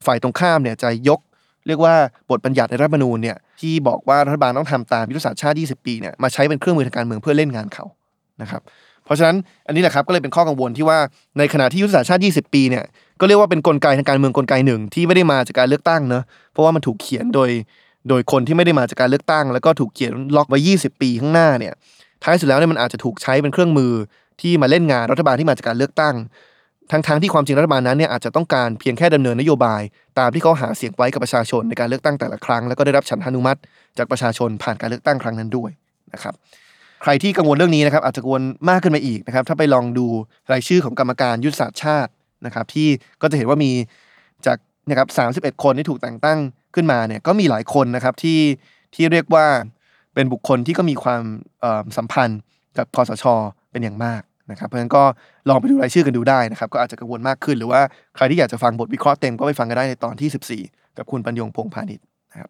ฝ่ายตรงข้ามเนี่ยจะยก เรียกว่าบทบัญญัติในรัฐมนูญเนี่ยที่บอกว่ารัฐบาลต้องทำตามยุทธศาสตร์ชาติ 20 ปีเนี่ยมาใช้เป็นเครื่องมือทางการเมืองเพื่อเล่นงานเขานะครับเพราะฉะนั้นอันนี้แหละครับก็เลยเป็นข้อกังวลที่ว่าในขณะที่ยุทธศาสตร์ชาติ 20 ปีเนี่ยก็เรียกว่าเป็นกลไกทางการเมืองกลไกหนึ่งที่ไม่ได้มาจากการเลือกตั้งเนอะเพราะว่ามันถูกเขียนโดย โดยคนที่ไม่ได้มาจากการเลือกตั้ง แล้วก็ถูกเขียนล็อกไว้ 20 ปีข้างหน้าเนี่ยท้ายสุดแล้วเนี่ยมันอาจจะถูกใช้เป็นเครื่องมือที่มาเล่นงานรัฐบาลที่มาจากการเลือกตั้ง ทั้งๆที่ความจริงรัฐบาลนั้นเนี่ยอาจจะต้องการเพียงแค่ดำเนินนโยบาย ตามที่เขาหาเสียงไว้กับประชาชนในการเลือกตั้งแต่ละครั้ง แล้วก็ได้รับฉันทานุมัติ จากประชาชนผ่านการเลือกตั้งครั้งนั้นด้วยนะครับใครที่กังวลเรื่องนี้นะครับอาจจะกังวลมากขึ้นมาอีกนะครับถ้าไปลองดูรายชื่อของกรรมการยุทธศาสตร์ชาตินะครับที่ก็จะเห็นว่ามีจาก นะครับ31 คนที่ถูกแต่งตั้งขึ้นมาเนี่ยก็มีหลายคนนะครับที่ที่เรียกว่าเป็นบุคคลที่ก็มีความสัมพันธ์กับคอสชเป็นอย่างมากนะครับเพราะฉะนั้นก็ลองไปดูรายชื่อกันดูได้นะครับ ก็อาจจะกังวลมากขึ้น หรือว่าใครที่อยากจะฟังบทวิเคราะห์เต็มก็ไปฟังกันได้ในตอนที่ 14 กับคุณปัญญงพงพาณิชย์นะครับ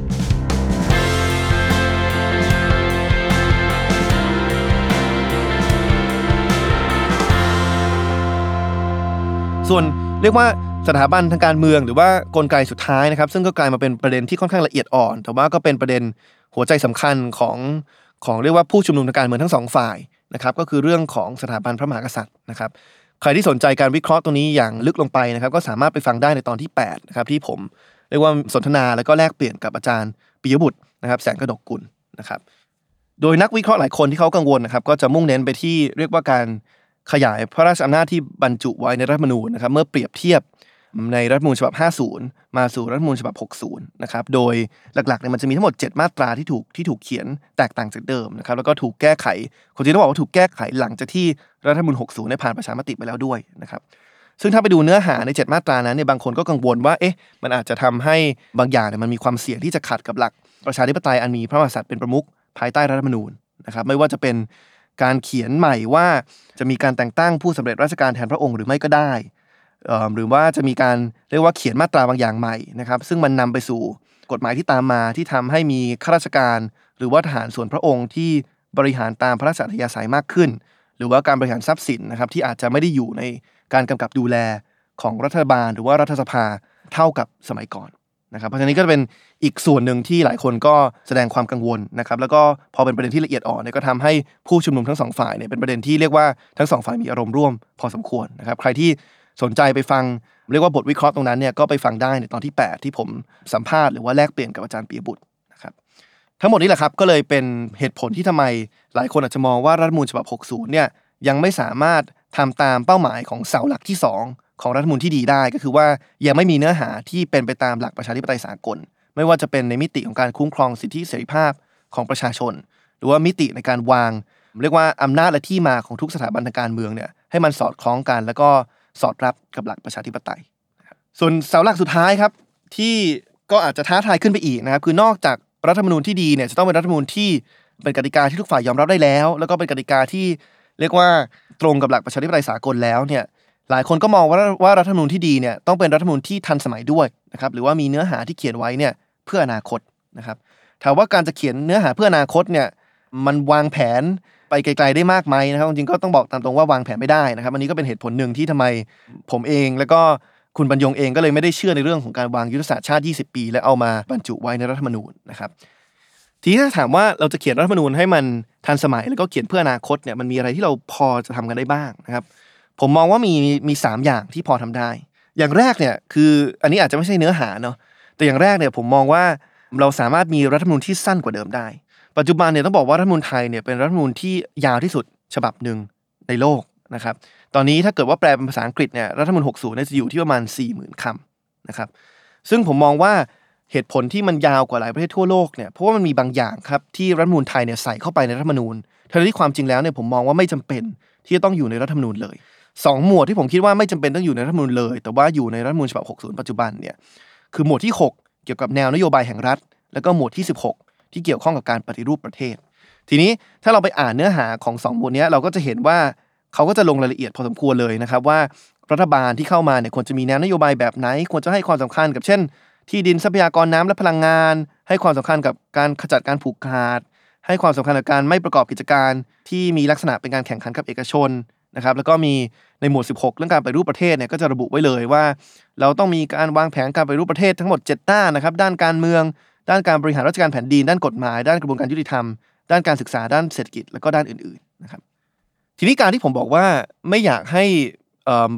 ส่วนเรียกว่าสถาบันทางการเมืองหรือว่ากลไกสุดท้ายนะครับ ซึ่งก็กลายมาเป็นประเด็นที่ค่อนข้างละเอียดอ่อน แต่ว่าก็เป็นประเด็นหัวใจสำคัญของของเรียกว่าผู้ชุมนุมทางการเมืองทั้งสองฝ่ายนะครับก็คือเรื่องของสถาบันพระมหากษัตริย์นะครับใครที่สนใจการวิเคราะห์ตรงนี้อย่างลึกลงไปนะครับก็สามารถไปฟังได้ในตอนที่8นะครับที่ผมเรียกว่าสนทนาแล้วก็แลกเปลี่ยนกับอาจารย์ปิยบุตรนะครับแสงกระดกกุลนะครับโดยนักวิเคราะห์หลายคนที่เขากังวลนะครับก็จะมุ่งเน้นไปที่เรียกว่าการ ขยายพระราชอำนาจที่บรรจุไว้ในรัฐมนูญนะครับเมื่อเปรียบเทียบในรัฐมนูญฉบับ 50 มาสู่รัฐมนูญฉบับ 60 นะครับ โดยหลักๆเนี่ยมันจะมีทั้งหมด 7 มาตราที่ถูกที่ถูกเขียนแตกต่างจากเดิมนะครับ แล้วก็ถูกแก้ไขคนจริงต้องบอกว่าถูกแก้ไขหลังจากที่รัฐธรรมนูญ 60 ได้ผ่านประชามติไปแล้วด้วยนะครับ ซึ่งถ้าไปดูเนื้อหาใน 7 มาตรานั้นเนี่ยบางคนก็กังวลว่า เอ๊ะ มันอาจจะทำให้บางอย่างเนี่ยมันมีความเสี่ยงที่จะขัดกับหลักประชาธิปไตยอันมีพระมหากษัตริย์เป็นประมุขภายใต้รัฐมนูญนะครับ ไม่ว่าจะเป็น การเขียนใหม่ว่าจะมีการแต่งตั้งผู้สำเร็จราชการแทนพระองค์หรือไม่ก็ได้หรือว่าจะมีการเรียกว่าเขียนมาตราบางอย่างใหม่นะครับ ซึ่งมันนำไปสู่กฎหมายที่ตามมาที่ทำให้มีข้าราชการ หรือว่าทหารส่วนพระองค์ที่บริหารตามพระราชอัธยาศัยมากขึ้น หรือว่าการบริหารทรัพย์สินนะครับที่อาจจะไม่ได้อยู่ในการกำกับดูแลของรัฐบาล หรือว่ารัฐสภาเท่ากับสมัยก่อน นะครับเพราะฉะนั้นก็เป็นอีกส่วนหนึ่งที่หลายคนก็แสดงความกังวลนะครับแล้วก็พอเป็นประเด็นที่ละเอียดอ่อนเนี่ยก็ทำให้ผู้ชุมนุมทั้งสองฝ่ายเนี่ยเป็นประเด็นที่เรียกว่าทั้งสองฝ่ายมีอารมณ์ร่วมพอสมควรนะครับใครที่สนใจไปฟังเรียกว่าบทวิเคราะห์ตรงนั้นเนี่ยก็ไปฟังได้ในตอนที่ 8 ที่ผมสัมภาษณ์หรือว่าแลกเปลี่ยนกับอาจารย์ปียบุตรนะครับทั้งหมดนี้แหละครับก็เลยเป็นเหตุผลที่ทำไมหลายคนอาจจะมองว่ารัฐธรรมนูญฉบับ 60 เนี่ยยังไม่สามารถ ทำตามเป้าหมายของเสาหลักที่ 2 ของรัฐธรรมนูญที่ดีได้ ก็คือว่ายังไม่มีเนื้อหาที่เป็นไปตามหลักประชาธิปไตยสากล ไม่ว่าจะเป็นในมิติของการคุ้มครองสิทธิเสรีภาพของประชาชน หรือว่ามิติในการวาง เรียกว่าอำนาจและที่มาของทุกสถาบันทางการเมืองเนี่ยให้มันสอดคล้องกันแล้วก็สอดรับกับหลักประชาธิปไตย ส่วนเสาหลักสุดท้ายครับที่ก็อาจจะท้าทายขึ้นไปอีกนะครับคือนอกจากรัฐธรรมนูญที่ดีเนี่ยจะต้องเป็นรัฐธรรมนูญที่เป็นกติกาที่ทุกฝ่ายยอมรับได้แล้ว แล้วก็เป็นกติกาที่ เรียกว่าตรงกับหลักประชาธิปไตยสากลแล้วเนี่ยหลายคนก็มองว่าว่ารัฐธรรมนูญที่ดีเนี่ยต้องเป็นรัฐธรรมนูญที่ทันสมัยด้วยนะครับหรือว่ามีเนื้อหาที่เขียนไว้เนี่ยเพื่ออนาคตนะครับถามว่าการจะเขียนเนื้อหาเพื่ออนาคตเนี่ยมันวางแผนไปไกลๆได้มากไหมนะครับจริงๆก็ต้องบอกตามตรงว่าวางแผนไม่ได้นะครับอันนี้ก็เป็นเหตุผลหนึ่งที่ทำไมผมเอง แล้วก็คุณบรรยงเองก็เลยไม่ได้เชื่อในเรื่องของการวางยุทธศาสตร์ชาติ 20 ปี และเอามาบรรจุไว้ในรัฐธรรมนูญนะครับ ทีนี้ถ้าถามว่าเราจะเขียนรัฐธรรมนูญให้มันทันสมัยแล้วก็เขียนเพื่ออนาคตเนี่ยมันมีอะไรที่เราพอจะทำกันได้บ้างนะครับ ผมมองว่ามีมีสามอย่างที่พอทำได้ อย่างแรกเนี่ยคืออันนี้อาจจะไม่ใช่เนื้อหาเนาะแต่อย่างแรกเนี่ยผมมองว่าเราสามารถมีรัฐธรรมนูญที่สั้นกว่าเดิมได้ ปัจจุบันเนี่ยต้องบอกว่ารัฐธรรมนูญไทยเนี่ยเป็นรัฐธรรมนูญที่ยาวที่สุดฉบับหนึ่งในโลกนะครับ ตอนนี้ถ้าเกิดว่าแปลเป็นภาษาอังกฤษเนี่ยรัฐธรรมนูญ60เนี่ยจะอยู่ที่ประมาณ 40,000คำนะครับ ซึ่งผมมองว่า เหตุผลที่มันยาวกว่าหลายประเทศทั่วโลกเนี่ยเพราะว่ามันมีบางอย่างครับที่รัฐมนูญไทยเนี่ยใส่เข้าไปในรัฐมนูญทั้งที่ความจริงแล้วเนี่ยผมมองว่าไม่จำเป็นที่จะต้องอยู่ในรัฐมนูญเลยสองหมวดที่ผมคิดว่าไม่จำเป็นต้องอยู่ในรัฐมนูญเลย แต่ว่าอยู่ในรัฐมนูญฉบับ 60 ปัจจุบันเนี่ยคือหมวดที่ 6 เกี่ยวกับแนวนโยบายแห่งรัฐ แล้วก็หมวดที่ 16 ที่เกี่ยวข้องกับการปฏิรูปประเทศ ทีนี้ถ้าเราไปอ่านเนื้อหาของสองหมวดนี้เราก็จะเห็นว่าเขาก็จะลงรายละเอียดพอสมควรเลยนะครับว่ารัฐบาลที่เข้ามาเนี่ยควรจะมีแนวนโยบายแบบไหน ควรจะให้ความสำคัญกับเช่น ที่ดินทรัพยากรน้ำและพลังงาน ให้ความสำคัญกับการขจัดการผูกขาด ให้ความสำคัญกับการไม่ประกอบกิจการ ที่มีลักษณะเป็นการแข่งขันกับเอกชนนะครับแล้วก็มีในหมวด 16 เรื่องการไปรูปประเทศเนี่ยก็จะระบุไว้เลยว่า เราต้องมีการวางแผนการไปรูปประเทศทั้งหมด 7 ด้านนะครับ ด้านการเมือง ด้านการบริหารราชการแผ่นดิน ด้านกฎหมาย ด้านกระบวนการยุติธรรม ด้านการศึกษา ด้านเศรษฐกิจ แล้วก็ด้านอื่นๆนะครับ ทีนี้การที่ผมบอกว่าไม่อยากให้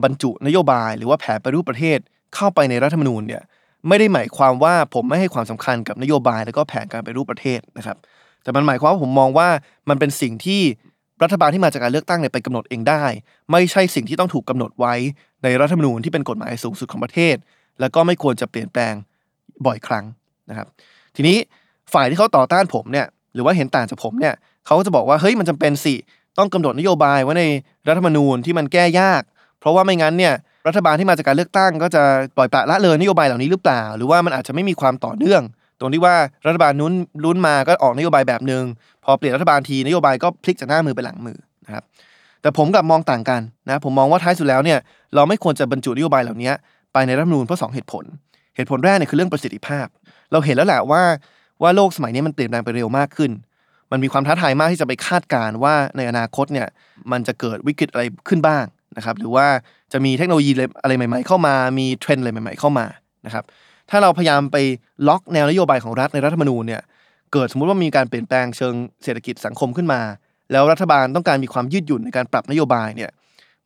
บรรจุนโยบายหรือว่าแผนไปรูปประเทศเข้าไปในรัฐธรรมนูญเนี่ย ไม่ได้หมายความว่าผมไม่ให้ความสำคัญกับนโยบาย แล้วก็แผนการไปรูปประเทศนะครับ แต่มันหมายความว่าผมมองว่ามันเป็นสิ่งที่รัฐบาลที่มาจากการเลือกตั้งเนี่ยไปกำหนดเองได้ ไม่ใช่สิ่งที่ต้องถูกกำหนดไว้ในรัฐธรรมนูญที่เป็นกฎหมายสูงสุดของประเทศ แล้วก็ไม่ควรจะเปลี่ยนแปลงบ่อยครั้งนะครับ ทีนี้ฝ่ายที่เขาต่อต้านผมเนี่ยหรือว่าเห็นต่างจากผมเนี่ยเขาก็จะบอกว่าเฮ้ยมันจำเป็นสิต้องกำหนดนโยบายไว้ในรัฐธรรมนูญที่มันแก้ยาก เพราะว่าไม่งั้นเนี่ย รัฐบาลที่มาจากการเลือกตั้ง ก็จะปล่อยปละละเลยนโยบายเหล่านี้หรือเปล่า หรือว่ามันอาจจะไม่มีความต่อเนื่อง ตรงที่ว่ารัฐบาลนู้นลุ้นมาก็ออกนโยบายแบบหนึ่งพอเปลี่ยนรัฐบาลทีนโยบายก็พลิกจากหน้ามือไปหลังมือนะครับแต่ผมกับมองต่างกันนะผมมองว่าท้ายสุดแล้วเนี่ยเราไม่ควรจะบรรจุนโยบายเหล่านี้ไปในรัฐธรรมนูญเพราะสองเหตุผล เหตุผลแรกเนี่ยคือเรื่องประสิทธิภาพ เราเห็นแล้วแหละว่าว่าโลกสมัยนี้มันเปลี่ยนแปลงไปเร็วมากขึ้น มันมีความท้าทายมากที่จะไปคาดการณ์ว่าในอนาคตเนี่ยมันจะเกิดวิกฤตอะไรขึ้นบ้างนะครับหรือว่า จะมีเทคโนโลยีอะไรใหม่ ๆ เข้ามา มีเทรนด์อะไรใหม่ ๆ เข้ามานะครับถ้าเราพยายามไปล็อกแนวนโยบายของรัฐในรัฐธรรมนูญเนี่ยเกิดสมมุติว่ามีการเปลี่ยนแปลงเชิงเศรษฐกิจสังคมขึ้นมา แล้วรัฐบาลต้องการมีความยืดหยุ่นในการปรับนโยบายเนี่ย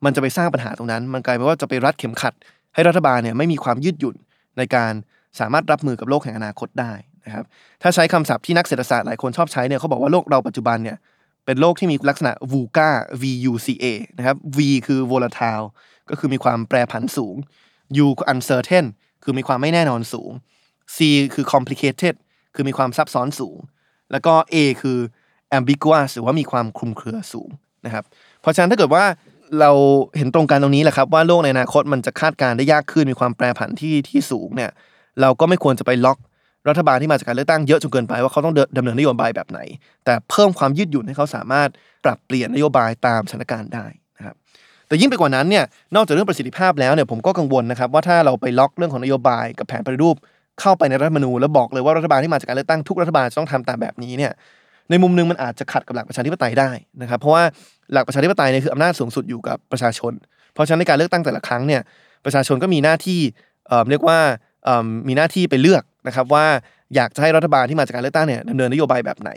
มันจะไปสร้างปัญหาตรงนั้น มันกลายเป็นว่าจะไปรัดเข็มขัด ให้รัฐบาลเนี่ยไม่มีความยืดหยุ่นในการสามารถรับมือกับโลกแห่งอนาคตได้นะครับถ้าใช้คำศัพท์ที่นักเศรษฐศาสตร์หลายคนชอบใช้เนี่ยเขาบอกว่าโลกเราปัจจุบันเนี่ยเป็นโลกที่มีลักษณะ VUCA V U C A นะครับ V คือ volatile ก็คือมีความแปรผันสูง U uncertain คือมีความไม่แน่นอนสูง C คือ complicated คือมีความซับซ้อนสูง แล้วก็ A คือ ambiguous หรือว่ามีความคลุมเครือสูงนะครับ เพราะฉะนั้นถ้าเกิดว่าเราเห็นตรงกันตรงนี้แหละครับว่าโลกในอนาคตมันจะคาดการณ์ได้ยากขึ้นมีความแปรผันที่ที่สูงเนี่ยเราก็ไม่ควรจะไปล็อกรัฐบาลที่มาจากการเลือกตั้งเยอะจนเกินไปว่าเขาต้องดินดำเนินนโยบายแบบไหน แต่เพิ่มความยืดหยุ่นให้เขาสามารถปรับเปลี่ยนนโยบายตามสถานการณ์ได้ แต่ยิ่งไปกว่านั้นเนี่ยนอกจากเรื่องประสิทธิภาพแล้วเนี่ยผมก็กังวลนะครับว่าถ้าเราไปล็อกเรื่องของนโยบายกับแผนปฏิรูปเข้าไปในรัฐธรรมนูญแล้วบอกเลยว่ารัฐบาลที่มาจากการเลือกตั้งทุกรัฐบาลจะต้องทำตามแบบนี้เนี่ยในมุมหนึงมันอาจจะขัดกับหลักประชาธิปไตยได้นะครับเพราะว่าหลักประชาธิปไตยเนี่ยคืออำนาจสูงสุดอยู่กับประชาชน เพราะฉะนั้นในการเลือกตั้งแต่ละครั้งเนี่ยประชาชนก็มีหน้าที่เอ่อเรียกว่าเอ่อมีหน้าที่ไปเลือกนะครับว่าอยากจะให้รัฐบาลที่มาจากการเลือกตั้งเนี่ยดำเนินนโยบายแบบไหน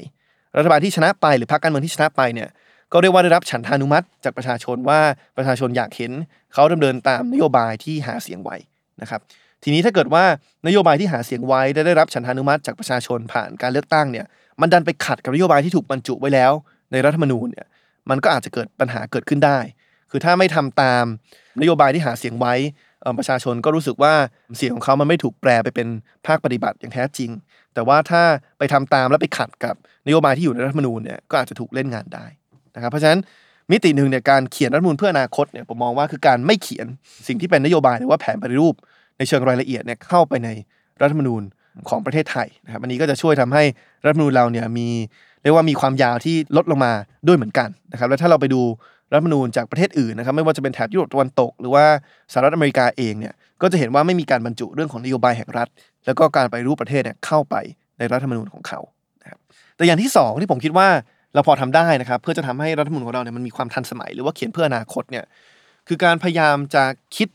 รัฐบาลที่ชนะไปหรือพรรคการเมืองที่ชนะไปเนี่ย ก็เรียกว่าได้รับฉันทานุมัติจากประชาชนว่าประชาชนอยากเห็นเขาดำเนินตามนโยบายที่หาเสียงไว้นะครับทีนี้ถ้าเกิดว่านโยบายที่หาเสียงไว้ได้ได้รับฉันทานุมัติจากประชาชนผ่านการเลือกตั้งเนี่ยมันดันไปขัดกับนโยบายที่ถูกบรรจุไว้แล้ว ในรัฐธรรมนูญเนี่ยมันก็อาจจะเกิดปัญหาเกิดขึ้นได้ คือถ้าไม่ทำตามนโยบายที่หาเสียงไว้ประชาชนก็รู้สึกว่าเสียงของเขามันไม่ถูกแปลไปเป็นภาคปฏิบัติอย่างแท้จริง แต่ว่าถ้าไปทำตามแล้วไปขัดกับนโยบายที่อยู่ในรัฐธรรมนูญเนี่ยก็อาจจะถูกเล่นงานได้ นะครับเพราะฉะนั้นมิติหนึ่งเนี่ยการเขียนรัฐมนูญเพื่ออนาคตเนี่ยผมมองว่าคือการไม่เขียนสิ่งที่เป็นนโยบายหรือว่าแผนปฏิรูป ในเชิงรายละเอียดเนี่ยเข้าไปในรัฐมนูญของประเทศไทยนะครับอันนี้ก็จะช่วยทำให้รัฐมนูญเราเนี่ยมีเรียกว่ามีความยาวที่ลดลงมาด้วยเหมือนกันนะครับแล้วถ้าเราไปดูรัฐมนูญจากประเทศอื่นนะครับไม่ว่าจะเป็นแถบยุโรปตะวันตก หรือว่าสหรัฐอเมริกาเองเนี่ยก็จะเห็นว่าไม่มีการบรรจุเรื่องของนโยบายแห่งรัฐ แล้วก็การไปฏิรูปประเทศเนี่ยเข้าไปในรัฐธรรมนูญของเขานะครับแต่อย่างที่สองที่ผมคิดว่า เราพอทำได้นะครับ เพื่อจะทำให้รัฐมนูญของเราเนี่ยมันมีความทันสมัย หรือว่าเขียนเพื่ออนาคตเนี่ยคือการพยายามจะคิด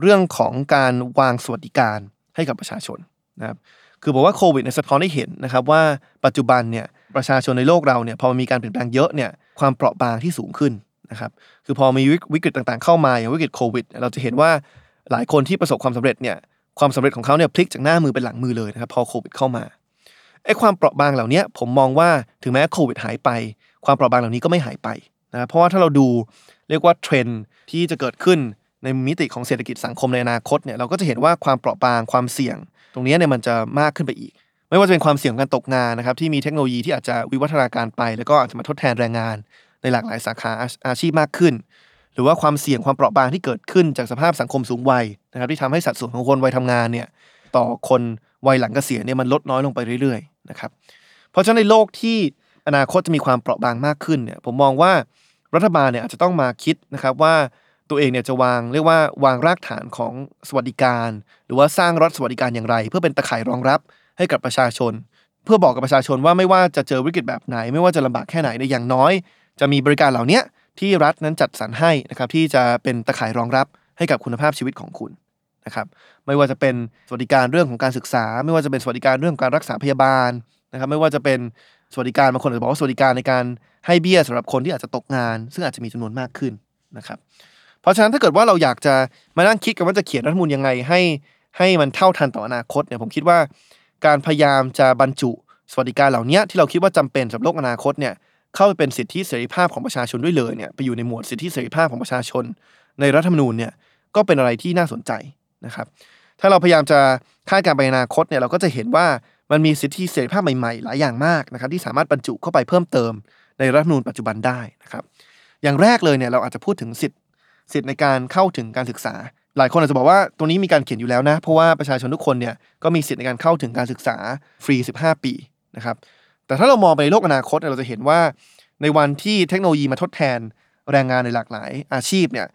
เรื่องของการวางสวัสดิการให้กับประชาชนนะครับคือบอกว่าโควิดเนี่ยสะท้อนให้เห็นนะครับว่าปัจจุบันเนี่ยประชาชนในโลกเราเนี่ยพอมันมีการเปลี่ยนแปลงเยอะเนี่ยความเปราะบางที่สูงขึ้นนะครับคือพอมีวิกฤตต่างๆเข้ามาอย่างวิกฤตโควิด เราจะเห็นว่าหลายคนที่ประสบความสำเร็จเนี่ยความสำเร็จของเขาเนี่ยพลิกจากหน้ามือเป็นหลังมือเลยนะครับพอโควิดเข้ามา ไอ้ความเปราะบางเหล่านี้ผมมองว่าถึงแม้โควิดหายไป ความเปราะบางเหล่านี้ก็ไม่หายไปนะเพราะว่าถ้าเราดูเรียกว่าเทรนที่จะเกิดขึ้นในมิติของเศรษฐกิจสังคมในอนาคตเนี่ยเราก็จะเห็นว่าความเปราะบางความเสี่ยง ตรงนี้เนี่ยมันจะมากขึ้นไปอีก ไม่ว่าจะเป็นความเสี่ยงการตกงานนะครับที่มีเทคโนโลยีที่อาจจะวิวัฒนาการไป แล้วก็อาจจะมาทดแทนแรงงาน ในหลากหลายสาขาอาอาชีพมากขึ้น หรือว่าความเสี่ยงความเปราะบางที่เกิดขึ้นจากสภาพสังคมสูงวัยนะครับที่ทำให้สัดส่วนของคนวัยทำงานเนี่ยต่อคนวัยหลังเกษียณเนี่ยมันลดน้อยลงไปเรื่อย นะครับ เพราะฉะนั้นในโลกที่อนาคตจะมีความเปราะบางมากขึ้นเนี่ยผมมองว่ารัฐบาลเนี่ยอาจจะต้องมาคิดนะครับว่าตัวเองเนี่ยจะวางเรียกว่าวางรากฐานของสวัสดิการ หรือว่าสร้างรัฐสวัสดิการอย่างไร เพื่อเป็นตะข่ายรองรับให้กับประชาชน เพื่อบอกกับประชาชนว่าไม่ว่าจะเจอวิกฤตแบบไหน ไม่ว่าจะลำบากแค่ไหนในอย่างน้อย จะมีบริการเหล่านี้ที่รัฐนั้นจัดสรรให้นะครับที่จะเป็นตะข่ายรองรับให้กับคุณภาพชีวิตของคุณ นะครับไม่ว่าจะเป็นสวัสดิการเรื่องของการศึกษา ไม่ว่าจะเป็นสวัสดิการเรื่องการรักษาพยาบาลนะครับไม่ว่าจะเป็นสวัสดิการบางคนอาจจะบอกว่าสวัสดิการในการให้เบี้ยสำหรับคนที่อาจจะตกงาน ซึ่งอาจจะมีจำนวนมากขึ้นนะครับเพราะฉะนั้นถ้าเกิดว่าเราอยากจะมานั่งคิดกันว่าจะเขียนรัฐมนูญยังไงให้ให้มันเท่าทันต่ออนาคตเนี่ยผมคิดว่า การพยายามจะบรรจุสวัสดิการเหล่านี้ที่เราคิดว่าจำเป็นสำหรับโลกอนาคตเนี่ยเข้าไปเป็นสิทธิเสรีภาพของประชาชนด้วยเลยเนี่ยไปอยู่ในหมวดสิทธิเสรีภาพของประชาชน ในรัฐธรรมนูญเนี่ยก็เป็นอะไรที่น่าสนใจ นะครับ ถ้าเราพยายามจะคาดการไปอนาคตเนี่ยเราก็จะเห็นว่ามันมีสิทธิเสรีภาพใหม่ๆ หลายอย่างมากนะครับที่สามารถบรรจุเข้าไปเพิ่มเติมในรัฐธรรมนูญปัจจุบันได้นะครับ อย่างแรกเลยเนี่ยเราอาจจะพูดถึงสิทธิสิทธิในการเข้าถึงการศึกษา หลายคนอาจจะบอกว่าตรงนี้มีการเขียนอยู่แล้วนะ เพราะว่าประชาชนทุกคนเนี่ยก็มีสิทธิในการเข้าถึงการศึกษาฟรี 15 ปีนะครับ แต่ถ้าเรามองไปในโลกอนาคตเนี่ยเราจะเห็นว่าในวันที่เทคโนโลยีมาทดแทนแรงงานในหลากหลายอาชีพเนี่ย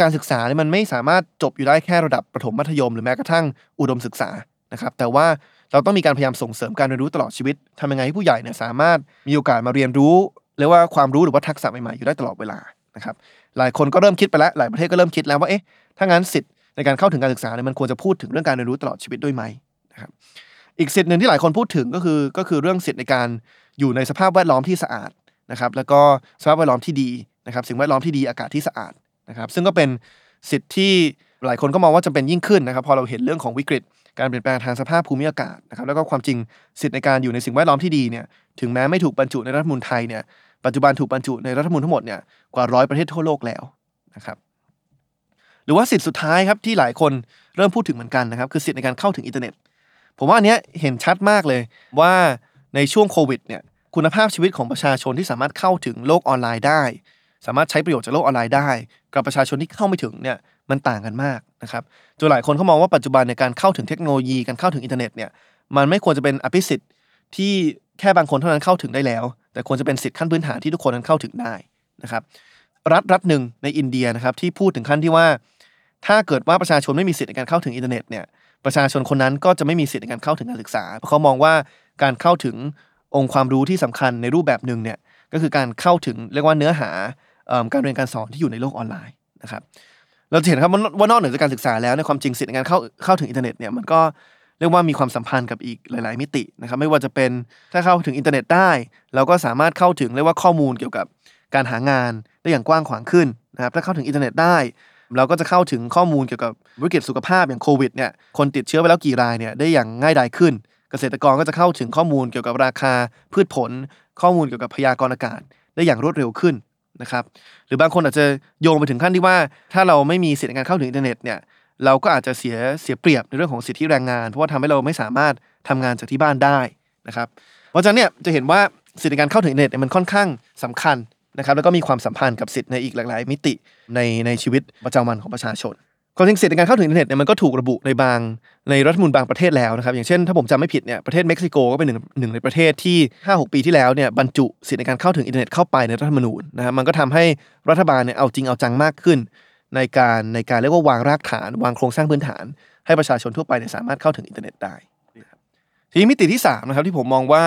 การศึกษาเนี่ยมันไม่สามารถจบอยู่ได้แค่ระดับประถมมัธยม หรือแม้กระทั่งอุดมศึกษานะครับ แต่ว่าเราต้องมีการพยายามส่งเสริมการเรียนรู้ตลอดชีวิตทำยังไงให้ผู้ใหญ่เนี่ยสามารถมีโอกาสมาเรียนรู้เรียกว่าความรู้หรือว่าทักษะใหม่ๆอยู่ได้ตลอดเวลานะครับหลายคนก็เริ่มคิดไปแล้วหลายประเทศก็เริ่มคิดแล้วว่าเอ๊ะถ้างั้นสิทธิ์ในการเข้าถึงการศึกษาเนี่ยมันควรจะพูดถึงเรื่องการเรียนรู้ตลอดชีวิตด้วยไหมนะครับอีกสิทธิ์หนึ่งที่หลายคนพูดถึงก็คือก็คือเรื่องสิทธิ์ในการอยู่ในสภาพแวดล้อมที่สะอาดนะครับแล้วก็สภาพแวดล้อมที่ดีนะครับสิ่งแวดล้อมที่ดีอากาศที่สะอาด นะครับซึ่งก็เป็นสิทธิ์ที่หลายคนก็มองว่าจำเป็นยิ่งขึ้นนะครับ พอเราเห็นเรื่องของวิกฤต การเปลี่ยนแปลงทางสภาพภูมิอากาศนะครับแล้วก็ความจริงสิทธิในการอยู่ในสิ่งแวดล้อมที่ดีเนี่ยถึงแม้ไม่ถูกบรรจุในรัฐมนูญไทยเนี่ยปัจจุบันถูกบรรจุในรัฐมนูญทั้งหมดเนี่ยกว่าร้อยประเทศทั่วโลกแล้วนะครับหรือว่าสิทธิสุดท้ายครับที่หลายคนเริ่มพูดถึงเหมือนกันนะครับคือสิทธิในการเข้าถึงอินเทอร์เน็ต ผมว่าอันเนี้ยเห็นชัดมากเลยว่าในช่วงโควิดเนี่ยคุณภาพชีวิตของประชาชนที่สามารถเข้าถึงโลกออนไลน์ได้ สามารถใช้ประโยชน์จากโลกออนไลน์ได้ กับประชาชนที่เข้าไม่ถึงเนี่ยมันต่างกันมากนะครับจนหลายคนเขามองว่าปัจจุบันในการเข้าถึงเทคโนโลยีการเข้าถึงอินเทอร์เน็ตเนี่ยมันไม่ควรจะเป็นอภิสิทธิ์ที่แค่บางคนเท่านั้นเข้าถึงได้แล้ว แต่ควรจะเป็นสิทธิขั้นพื้นฐานที่ทุกคนนั้นเข้าถึงได้นะครับรัฐรัฐหนึ่งในอินเดียนะครับที่พูดถึงขั้นที่ว่า ถ้าเกิดว่าประชาชนไม่มีสิทธิในการเข้าถึงอินเทอร์เน็ตเนี่ยประชาชนคนนั้นก็จะไม่มีสิทธิในการเข้าถึงการศึกษาเพราะเขามองว่าการเข้าถึงองค์ความรู้ที่สำคัญในรูปแบบหนึ่งเนี่ยก็คือการเข้าถึงเรียกว่าเนื้อหา การเรียนการสอนที่อยู่ในโลกออนไลน์นะครับเราจะเห็นครับว่านอกเหนือจากการศึกษาแล้วในความจริงสิทธิในการเข้าเข้าถึงอินเทอร์เน็ตเนี่ยมันก็เรียกว่ามีความสัมพันธ์กับอีกหลาย ๆ มิตินะครับไม่ว่าจะเป็นถ้าเข้าถึงอินเทอร์เน็ตได้ เราก็สามารถเข้าถึงเรียกว่าข้อมูลเกี่ยวกับการหางานได้อย่างกว้างขวางขึ้นนะครับถ้าเข้าถึงอินเทอร์เน็ตได้ เราก็จะเข้าถึงข้อมูลเกี่ยวกับวิกฤตสุขภาพอย่างโควิดเนี่ยคนติดเชื้อไปแล้วกี่รายเนี่ยได้อย่างง่ายดายขึ้น เกษตรกรก็จะเข้าถึงข้อมูลเกี่ยวกับราคาพืชผล ข้อมูลเกี่ยวกับพยากรณ์อากาศได้อย่างรวดเร็วขึ้น นะครับหรือบางคนอาจจะโยงไปถึงขั้นที่ว่า ถ้าเราไม่มีสิทธิในการเข้าถึงอินเทอร์เน็ตเนี่ยเราก็อาจจะเสียเสียเปรียบในเรื่องของสิทธิแรงงาน เพราะว่าทำให้เราไม่สามารถทำงานจากที่บ้านได้นะครับเพราะฉะนั้นเนี่ยจะเห็นว่าสิทธิในการเข้าถึงอินเทอร์เน็ตมันค่อนข้างสำคัญนะครับแล้วก็มีความสัมพันธ์กับสิทธิในอีกหลากหลายมิติในในชีวิตประจำวันของประชาชน ความจริงสิทธิในการเข้าถึงอินเทอร์เน็ตเนี่ยมันก็ถูกระบุในบางในรัฐธรรมนูญบางประเทศแล้วนะครับ อย่างเช่น ถ้าผมจำไม่ผิดเนี่ยประเทศเม็กซิโกก็เป็นหนึ่งหนึ่งในประเทศที่ 5-6 ปีที่แล้วเนี่ยบรรจุสิทธิในการเข้าถึงอินเทอร์เน็ตเข้าไปในรัฐธรรมนูญนะครับมันก็ทำให้รัฐบาลเนี่ยเอาจริงเอาจังมากขึ้น ในการในการเรียกว่าวางรากฐาน วางโครงสร้างพื้นฐาน ให้ประชาชนทั่วไปเนี่ยสามารถเข้าถึงอินเทอร์เน็ตได้ทีนี้มิติที่3นะครับที่ผมมองว่า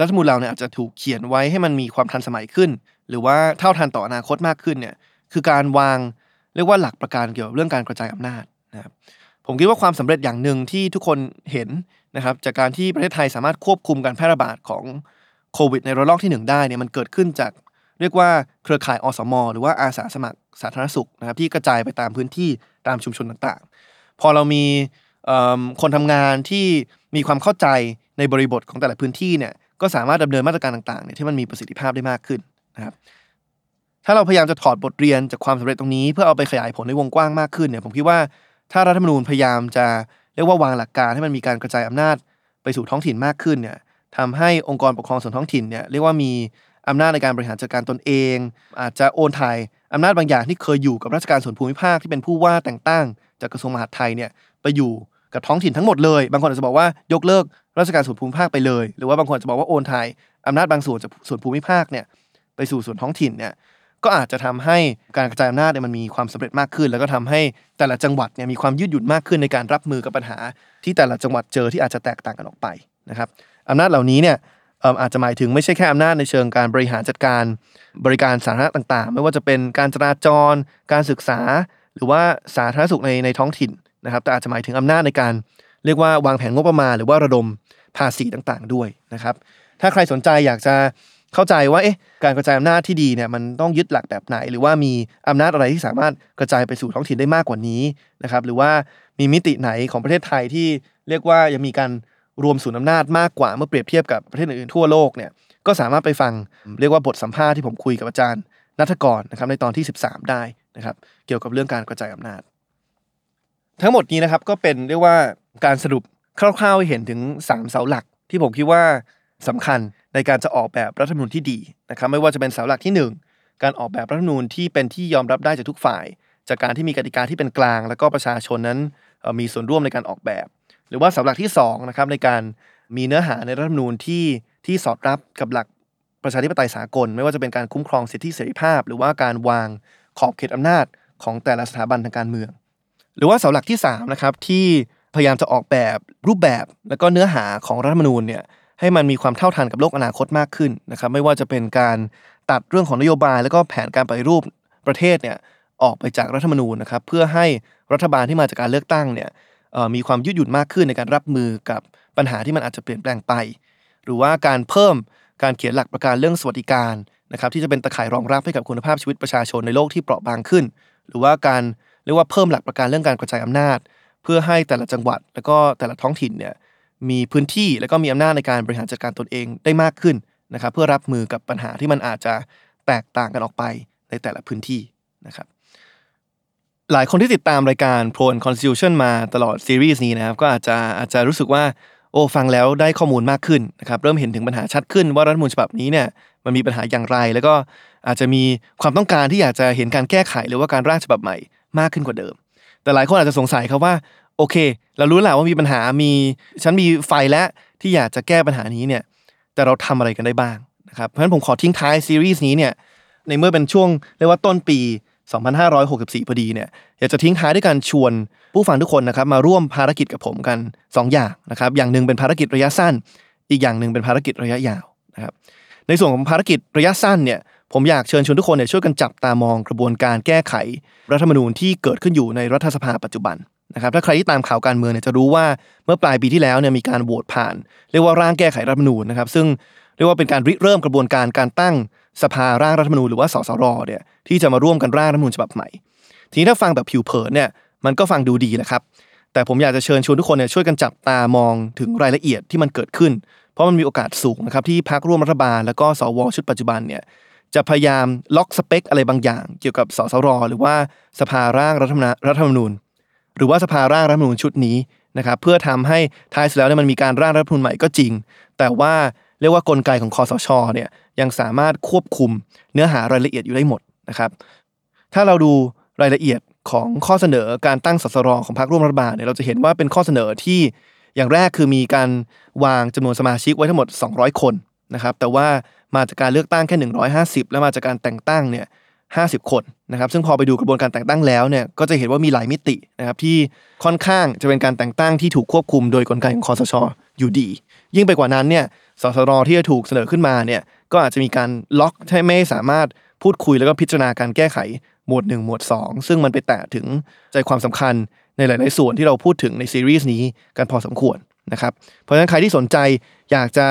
รัฐธรรมนูญเราเนี่ยอาจจะถูกเขียนไว้ให้มันมีความทันสมัยขึ้น หรือว่าเท่าทันต่ออนาคตมากขึ้นเนี่ยคือการวาง เรียกว่าหลักประกันเกี่ยวกับเรื่องการกระจายอำนาจนะครับผมคิดว่าความสำเร็จอย่างหนึ่งที่ทุกคนเห็นนะครับจากการที่ประเทศไทยสามารถควบคุมการแพร่ระบาดของโควิดในระลอกที่ 1 ได้เนี่ยมันเกิดขึ้นจากเรียกว่าเครือข่ายอสม หรือว่าอาสาสมัครสาธารณสุขนะครับที่กระจายไปตามพื้นที่ตามชุมชนต่างๆ พอเรามีคนทำงานที่มีความเข้าใจในบริบทของแต่ละพื้นที่เนี่ยก็สามารถดำเนินมาตรการต่างๆเนี่ยที่มันมีประสิทธิภาพได้มากขึ้นนะครับ ถ้าเราพยายามจะถอดบทเรียนจากความสำเร็จตรงนี้ เพื่อเอาไปขยายผลในวงกว้างมากขึ้นเนี่ยผมคิดว่าถ้ารัฐธรรมนูญพยายามจะเรียกว่าวางหลักการให้มันมีการกระจายอำนาจไปสู่ท้องถิ่นมากขึ้นเนี่ยทำให้องค์กรปกครองส่วนท้องถิ่นเนี่ยเรียกว่ามีอำนาจในการบริหารจัดการตนเอง อาจจะโอนถ่ายอำนาจบางอย่างที่เคยอยู่กับราชการส่วนภูมิภาคที่เป็นผู้ว่าแต่งตั้ง จากกระทรวงมหาดไทยเนี่ยไปอยู่กับท้องถิ่นทั้งหมดเลย บางคนอาจจะบอกว่ายกเลิกราชการส่วนภูมิภาคไปเลย หรือว่าบางคนจะบอกว่าโอนถ่ายอำนาจบางส่วนจากส่วนภูมิภาคเนี่ยไปสู่ส่วนท้องถิ่นเนี่ย ก็อาจจะทำให้การกระจายอำนาจเนี่ยมันมีความสำเร็จมากขึ้น แล้วก็ทำให้แต่ละจังหวัดเนี่ยมีความยืดหยุ่นมากขึ้นในการรับมือกับปัญหา ที่แต่ละจังหวัดเจอที่อาจจะแตกต่างกันออกไปนะครับอำนาจเหล่านี้เนี่ยอาจจะหมายถึงไม่ใช่แค่อำนาจในเชิงการบริหารจัดการบริการสาธารณะต่างๆ ไม่ว่าจะเป็นการจราจร การศึกษา หรือว่าสาธารณสุขในในท้องถิ่นนะครับ แต่อาจจะหมายถึงอำนาจในการเรียกว่าวางแผนงบประมาณ หรือว่าระดมภาษีต่างๆ ด้วยนะครับ ถ้าใครสนใจอยากจะ เข้าใจว่าเอ๊ะการกระจายอำนาจที่ดีเนี่ยมันต้องยึดหลักแบบไหน หรือว่ามีอำนาจอะไรที่สามารถกระจายไปสู่ท้องถิ่นได้มากกว่านี้นะครับหรือว่ามีมิติไหนของประเทศไทยที่เรียกว่ายังมีการรวมศูนย์อำนาจมากกว่าเมื่อเปรียบเทียบกับประเทศอื่นๆทั่วโลกเนี่ยก็สามารถไปฟังเรียกว่าบทสัมภาษณ์ที่ผมคุยกับอาจารย์นัทกรนะครับในตอนที่ 13 ได้นะครับเกี่ยวกับเรื่องการกระจายอำนาจ ทั้งหมดนี้นะครับก็เป็นเรียกว่าการสรุปคร่าวๆให้เห็นถึง 3 เสาหลัก ที่ผมคิดว่า สำคัญในการจะออกแบบรัฐธรรมนูญที่ดีนะครับไม่ว่าจะเป็นเสาหลักที่ 1 การออกแบบรัฐธรรมนูญที่เป็นที่ยอมรับได้จากทุกฝ่าย จากการที่มีกติกาที่เป็นกลาง แล้วก็ประชาชนนั้นมีส่วนร่วมในการออกแบบ หรือว่าเสาหลักที่2นะครับในการมีเนื้อหาในรัฐธรรมนูญที่ที่สอดรับกับหลักประชาธิปไตยสากล ไม่ว่าจะเป็นการคุ้มครองสิทธิเสรีภาพ หรือว่าการวางขอบเขตอำนาจของแต่ละสถาบันทางการเมือง หรือว่าเสาหลักที่3นะครับที่พยายามจะออกแบบรูปแบบและก็เนื้อหาของรัฐธรรมนูญเนี่ย ให้มันมีความเท่าทันกับโลกอนาคตมากขึ้นนะครับไม่ว่าจะเป็นการตัดเรื่องของนโยบาย แล้วก็แผนการปฏิรูปประเทศเนี่ยออกไปจากรัฐธรรมนูญนะครับเพื่อให้รัฐบาลที่มาจากการเลือกตั้งเนี่ยมีความยืดหยุ่นมากขึ้นในการรับมือกับปัญหาที่มันอาจจะเปลี่ยนแปลงไป หรือว่าการเพิ่มการเขียนหลักประกันเรื่องสวัสดิการนะครับที่จะเป็นตะข่ายรองรับให้กับคุณภาพชีวิตประชาชนในโลกที่เปราะบางขึ้น หรือว่าการเรียกว่าเพิ่มหลักประกันเรื่องการกระจายอำนาจ เพื่อให้แต่ละจังหวัด และก็แต่ละท้องถิ่นเนี่ย มีพื้นที่และก็มีอำนาจในการบริหารจัดการตนเองได้มากขึ้นนะครับเพื่อรับมือกับปัญหาที่มันอาจจะแตกต่างกันออกไปในแต่ละพื้นที่นะครับหลายคนที่ติดตามรายการ Pro and Constitution มาตลอดซีรีส์นี้นะครับก็อาจจะอาจจะรู้สึกว่าโอ้ฟังแล้วได้ข้อมูลมากขึ้นนะครับเริ่มเห็นถึงปัญหาชัดขึ้น ว่ารัฐมนูลฉบับนี้เนี่ยมันมีปัญหาอย่างไร แล้วก็อาจจะมีความต้องการที่อยากจะเห็นการแก้ไข หรือว่าการร่างฉบับใหม่มากขึ้นกว่าเดิม แต่หลายคนอาจจะสงสัยครับว่า โอเค เรารู้แหละว่ามีปัญหามีฉันมีไฟแล้วที่อยากจะแก้ปัญหานี้เนี่ย แต่เราทำอะไรกันได้บ้างนะครับเพราะฉะนั้นผมขอทิ้งท้ายซีรีส์นี้เนี่ยในเมื่อเป็นช่วงเรียกว่าต้นปี 2564 พอดีเนี่ยอยากจะทิ้งท้ายด้วยการชวนผู้ฟังทุกคนนะครับมาร่วมภารกิจกับผมกัน 2 อย่างนะครับอย่างหนึ่งเป็นภารกิจระยะสั้น อีกอย่างหนึ่งเป็นภารกิจระยะยาวนะครับในส่วนของภารกิจระยะสั้นเนี่ยผมอยากเชิญชวนทุกคนเนี่ยช่วยกันจับตามองกระบวนการแก้ไข รัฐธรรมนูญที่เกิดขึ้นอยู่ในรัฐสภาปัจจุบัน นะครับถ้าใครที่ตามข่าวการเมืองเนี่ยจะรู้ว่าเมื่อปลายปีที่แล้วเนี่ยมีการโหวตผ่าน เรียกว่าร่างแก้ไขรัฐธรรมนูญนะครับ ซึ่งเรียกว่าเป็นการริเริ่มกระบวนการการตั้งสภาร่างรัฐธรรมนูญหรือว่าสสรเนี่ยที่จะมาร่วมกันร่างรัฐธรรมนูญฉบับใหม่ ทีนี้ถ้าฟังแบบผิวเผินเนี่ยมันก็ฟังดูดีแหละครับ แต่ผมอยากจะเชิญชวนทุกคนเนี่ยช่วยกันจับตามองถึงรายละเอียดที่มันเกิดขึ้น เพราะมันมีโอกาสสูงนะครับที่พรรคร่วมรัฐบาล แล้วก็สวชุดปัจจุบันเนี่ยจะพยายามล็อกสเปคอะไรบางอย่าง เกี่ยวกับสสรหรือว่าสภาร่างรัฐธรรมรัฐมนูญ หรือว่าสภาร่างรัฐมนูญชุดนี้นะครับเพื่อทำให้ท้ายสุดแล้วเนี่ยมันมีการร่างรัฐมนูญใหม่ก็จริง แต่ว่าเรียกว่ากลไกของคอสชเนี่ยยังสามารถควบคุมเนื้อหารายละเอียดอยู่ได้หมดนะครับถ้าเราดูรายละเอียดของข้อเสนอการตั้งสสรของพรรคร่วมรัฐบาลเนี่ยเราจะเห็นว่าเป็นข้อเสนอที่อย่างแรกคือมีการวางจำนวนสมาชิกไว้ทั้งหมด 200 คนนะครับแต่ว่ามาจากการเลือกตั้งแค่ 150 และมาจากการแต่งตั้งเนี่ย 50 คนนะครับซึ่งพอไปดูกระบวนการแต่งตั้งแล้วเนี่ยก็จะเห็นว่ามีหลายมิตินะครับที่ค่อนข้างจะเป็นการแต่งตั้งที่ถูกควบคุมโดยกลไกของคอสชอยู่ดี ยิ่งไปกว่านั้นเนี่ยสสรที่จะถูกเสนอขึ้นมาเนี่ยก็อาจจะมีการล็อกให้ไม่สามารถพูดคุยแล้วก็พิจารณาการแก้ไขหมวด 1 หมวด 2 ซึ่งมันไปแตะถึงใจความสำคัญในหลาย ๆ ส่วนที่เราพูดถึงในซีรีส์นี้กันพอสมควรนะครับเพราะฉะนั้นใครที่สนใจอยากจะ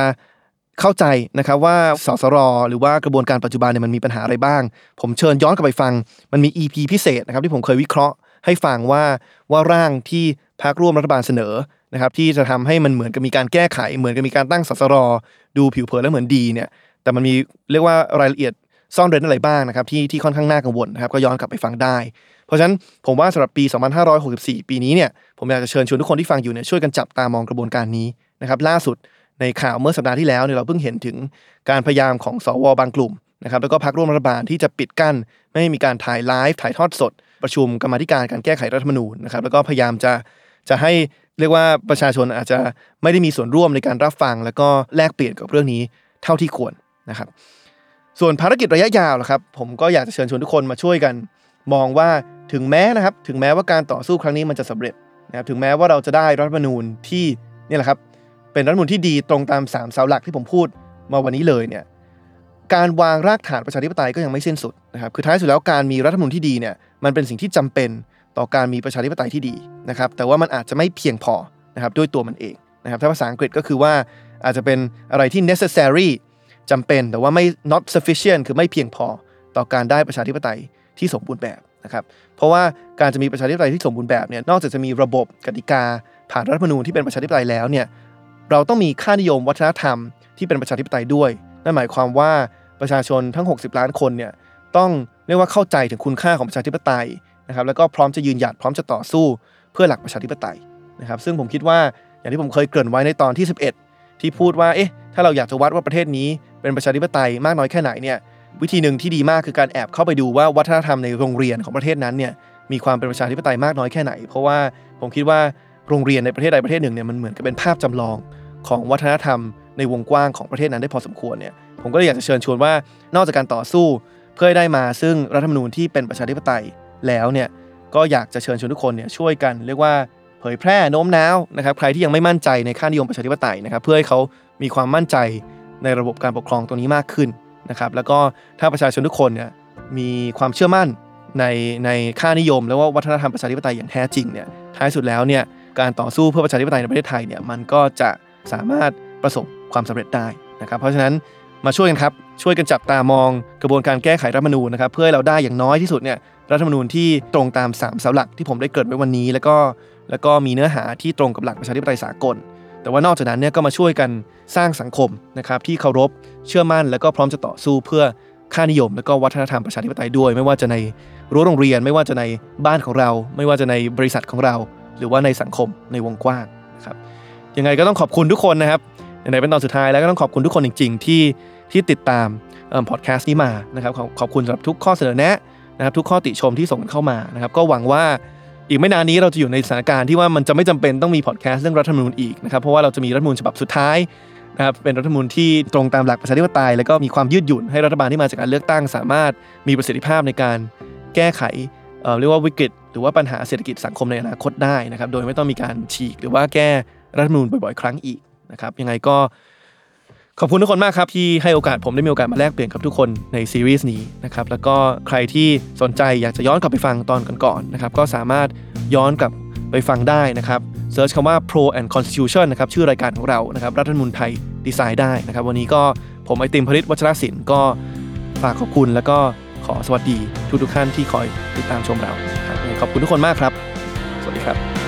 เข้าใจนะครับว่าสสรหรือว่ากระบวนการปัจจุบันเนี่ยมันมีปัญหาอะไรบ้าง ผมเชิญย้อนกลับไปฟัง มันมี EP พิเศษนะครับที่ผมเคยวิเคราะห์ให้ฟังว่าว่าร่างที่พรรคร่วมรัฐบาลเสนอนะครับที่จะทำให้มันเหมือนกับมีการแก้ไข เหมือนกับมีการตั้งสสรดูผิวเผินแล้วเหมือนดีเนี่ยแต่มันมีเรียกว่ารายละเอียดซ่อนเร้นอะไรบ้างนะครับที่ที่ค่อนข้างน่ากังวลนะครับก็ย้อนกลับไปฟังได้ เพราะฉะนั้นผมว่าสำหรับปี 2564 ปีนี้เนี่ยผมอยากจะเชิญชวนทุกคนที่ฟังอยู่เนี่ยช่วยกันจับตามองกระบวนการนี้นะครับล่าสุด ในข่าวเมื่อสัปดาห์ที่แล้วเนี่ยเราเพิ่งเห็นถึงการพยายามของสวบางกลุ่มนะครับแล้วก็พรรคร่วมรัฐบาลที่จะปิดกั้น ไม่ให้มีการถ่ายไลฟ์ถ่ายทอดสด ประชุมกรรมธิการการแก้ไขรัฐธรรมนูญนะครับแล้วก็พยายามจะจะให้เรียกว่าประชาชนอาจจะไม่ได้มีส่วนร่วมในการรับฟัง แล้วก็แลกเปลี่ยนกับเรื่องนี้เท่าที่ควรนะครับ ส่วนภารกิจระยะยาวล่ะครับ ผมก็อยากจะเชิญชวนทุกคนมาช่วยกัน มองว่าถึงแม้นะครับ ถึงแม้ว่าการต่อสู้ครั้งนี้มันจะสำเร็จนะครับถึงแม้ว่าเราจะได้รัฐธรรมนูญที่นี่แหละครับ เป็นรัฐมนูญที่ดีตรงตามสามเสาหลักที่ผมพูดมาวันนี้เลยเนี่ยการวางรากฐานประชาธิปไตยก็ยังไม่สิ้นสุดนะครับคือท้ายสุดแล้วการมีรัฐมนูญที่ดีเนี่ยมันเป็นสิ่งที่จำเป็นต่อการมีประชาธิปไตยที่ดีนะครับแต่ว่ามันอาจจะไม่เพียงพอนะครับด้วยตัวมันเองนะครับถ้าภาษาอังกฤษก็คือว่าอาจจะเป็นอะไรที่ necessary จำเป็นแต่ว่าไม่ not sufficient คือไม่เพียงพอต่อการได้ประชาธิปไตยที่สมบูรณ์แบบนะครับเพราะว่าการจะมีประชาธิปไตยที่สมบูรณ์แบบเนี่ยนอกจากจะมีระบบกติกาผ่านรัฐธรรมนูญที่เป็นประชาธิปไตยแล้วเนี่ย เราต้องมีค่านิยมวัฒนธรรมที่เป็นประชาธิปไตยด้วย นั่นหมายความว่าประชาชนทั้ง 60 ล้านคนเนี่ยต้องเรียกว่าเข้าใจถึงคุณค่าของประชาธิปไตยนะครับแล้วก็พร้อมจะยืนหยัดพร้อมจะต่อสู้เพื่อหลักประชาธิปไตยนะครับซึ่งผมคิดว่าอย่างที่ผมเคยเกริ่นไว้ในตอนที่ 11 ที่พูดว่าเอ๊ะถ้าเราอยากจะวัดว่าประเทศนี้เป็นประชาธิปไตยมากน้อยแค่ไหนเนี่ยวิธีหนึ่งที่ดีมากคือการแอบเข้าไปดูว่าวัฒนธรรมในโรงเรียนของประเทศนั้นเนี่ยมีความเป็นประชาธิปไตยมากน้อยแค่ไหน เพราะว่าผมคิดว่าโรงเรียนในประเทศใดประเทศหนึ่งเนี่ยมันเหมือนกับเป็นภาพจำลอง ของวัฒนธรรมในวงกว้างของประเทศนั้นได้พอสมควรเนี่ยผมก็เลยอยากจะเชิญชวนว่านอกจากการต่อสู้เพื่อให้ได้มาซึ่งรัฐธรรมนูญที่เป็นประชาธิปไตยแล้วเนี่ยก็อยากจะเชิญชวนทุกคนเนี่ยช่วยกันเรียกว่าเผยแพร่โน้มน้าวนะครับใครที่ยังไม่มั่นใจในค่านิยมประชาธิปไตยนะครับเพื่อให้เขามีความมั่นใจในระบบการปกครองตัวนี้มากขึ้นนะครับแล้วก็ถ้าประชาชนทุกคนเนี่ยมีความเชื่อมั่นในในค่านิยม แล้วว่าวัฒนธรรมประชาธิปไตยอย่างแท้จริงเนี่ยท้ายสุดแล้วเนี่ยการต่อสู้เพื่อประชาธิปไตยในประเทศไทยเนี่ยมันก็จะ สามารถประสบความสำเร็จได้นะครับ เพราะฉะนั้นมาช่วยกันครับช่วยกันจับตามองกระบวนการแก้ไขรัฐมนูญนะครับเพื่อให้เราได้อย่างน้อยที่สุดเนี่ยรัฐธรรมนูญที่ตรงตาม3เสาหลักที่ผมได้เกิดไว้วันนี้ แล้วก็แล้วก็มีเนื้อหาที่ตรงกับหลักประชาธิปไตยสากล แต่ว่านอกจากนั้นเนี่ยก็มาช่วยกันสร้างสังคมนะครับที่เคารพเชื่อมั่น แล้วก็พร้อมจะต่อสู้เพื่อค่านิยม และก็วัฒนธรรมประชาธิปไตยด้วย ไม่ว่าจะในรั้วโรงเรียน ไม่ว่าจะในบ้านของเรา ไม่ว่าจะในบริษัทของเรา หรือว่าในสังคมในวงกว้าง ยังไงก็ต้องขอบคุณทุกคนนะครับไหนเป็นตอนสุดท้ายแล้วก็ต้องขอบคุณทุกคนจริง ๆ ที่ที่ติดตามพอดแคสต์นี้มานะครับขอบขอบคุณสำหรับทุกข้อเสนอแนะนะครับทุกข้อติชมที่ส่งเข้ามานะครับก็หวังว่าอีกไม่นานนี้เราจะอยู่ในสถานการณ์ที่ว่ามันจะไม่จำเป็นต้องมีพอดแคสต์เรื่องรัฐธรรมนูญอีกนะครับเพราะว่าเราจะมีรัฐธรรมนูญฉบับสุดท้ายนะครับเป็นรัฐธรรมนูญที่ตรงตามหลักประชาธิปไตยแล้วก็มีความยืดหยุ่นให้รัฐบาลที่มาจากการเลือกตั้ง สามารถมีประสิทธิภาพในการแก้ไขเเรียกว่าวิกฤต หรือว่าปัญหาเศรษฐกิจสังคมในอนาคตได้นะครับโดยไม่ต้องมีการฉีกหรือว่าแก้ รัฐธรรมนูญบ่อยๆ ครั้งอีกนะครับยังไงก็ขอบคุณทุกคนมากครับที่ให้โอกาสผมได้มีโอกาสมาแลกเปลี่ยนกับทุกคนในซีรีส์นี้นะครับแล้วก็ใครที่สนใจอยากจะย้อนกลับไปฟังตอนก่อนๆนะครับก็สามารถย้อนกลับไปฟังได้นะครับเซิร์ชคำว่า pro and constitution นะครับชื่อรายการของเรานะครับรัฐธรรมนูญไทยดีไซน์ได้นะครับวันนี้ก็ผมไอติมพริตวัชรศิลป์ก็ฝากขอบคุณแล้วก็ขอสวัสดีทุกๆท่านที่คอยติดตามชมเราขอบคุณทุกคนมากครับ สวัสดีครับ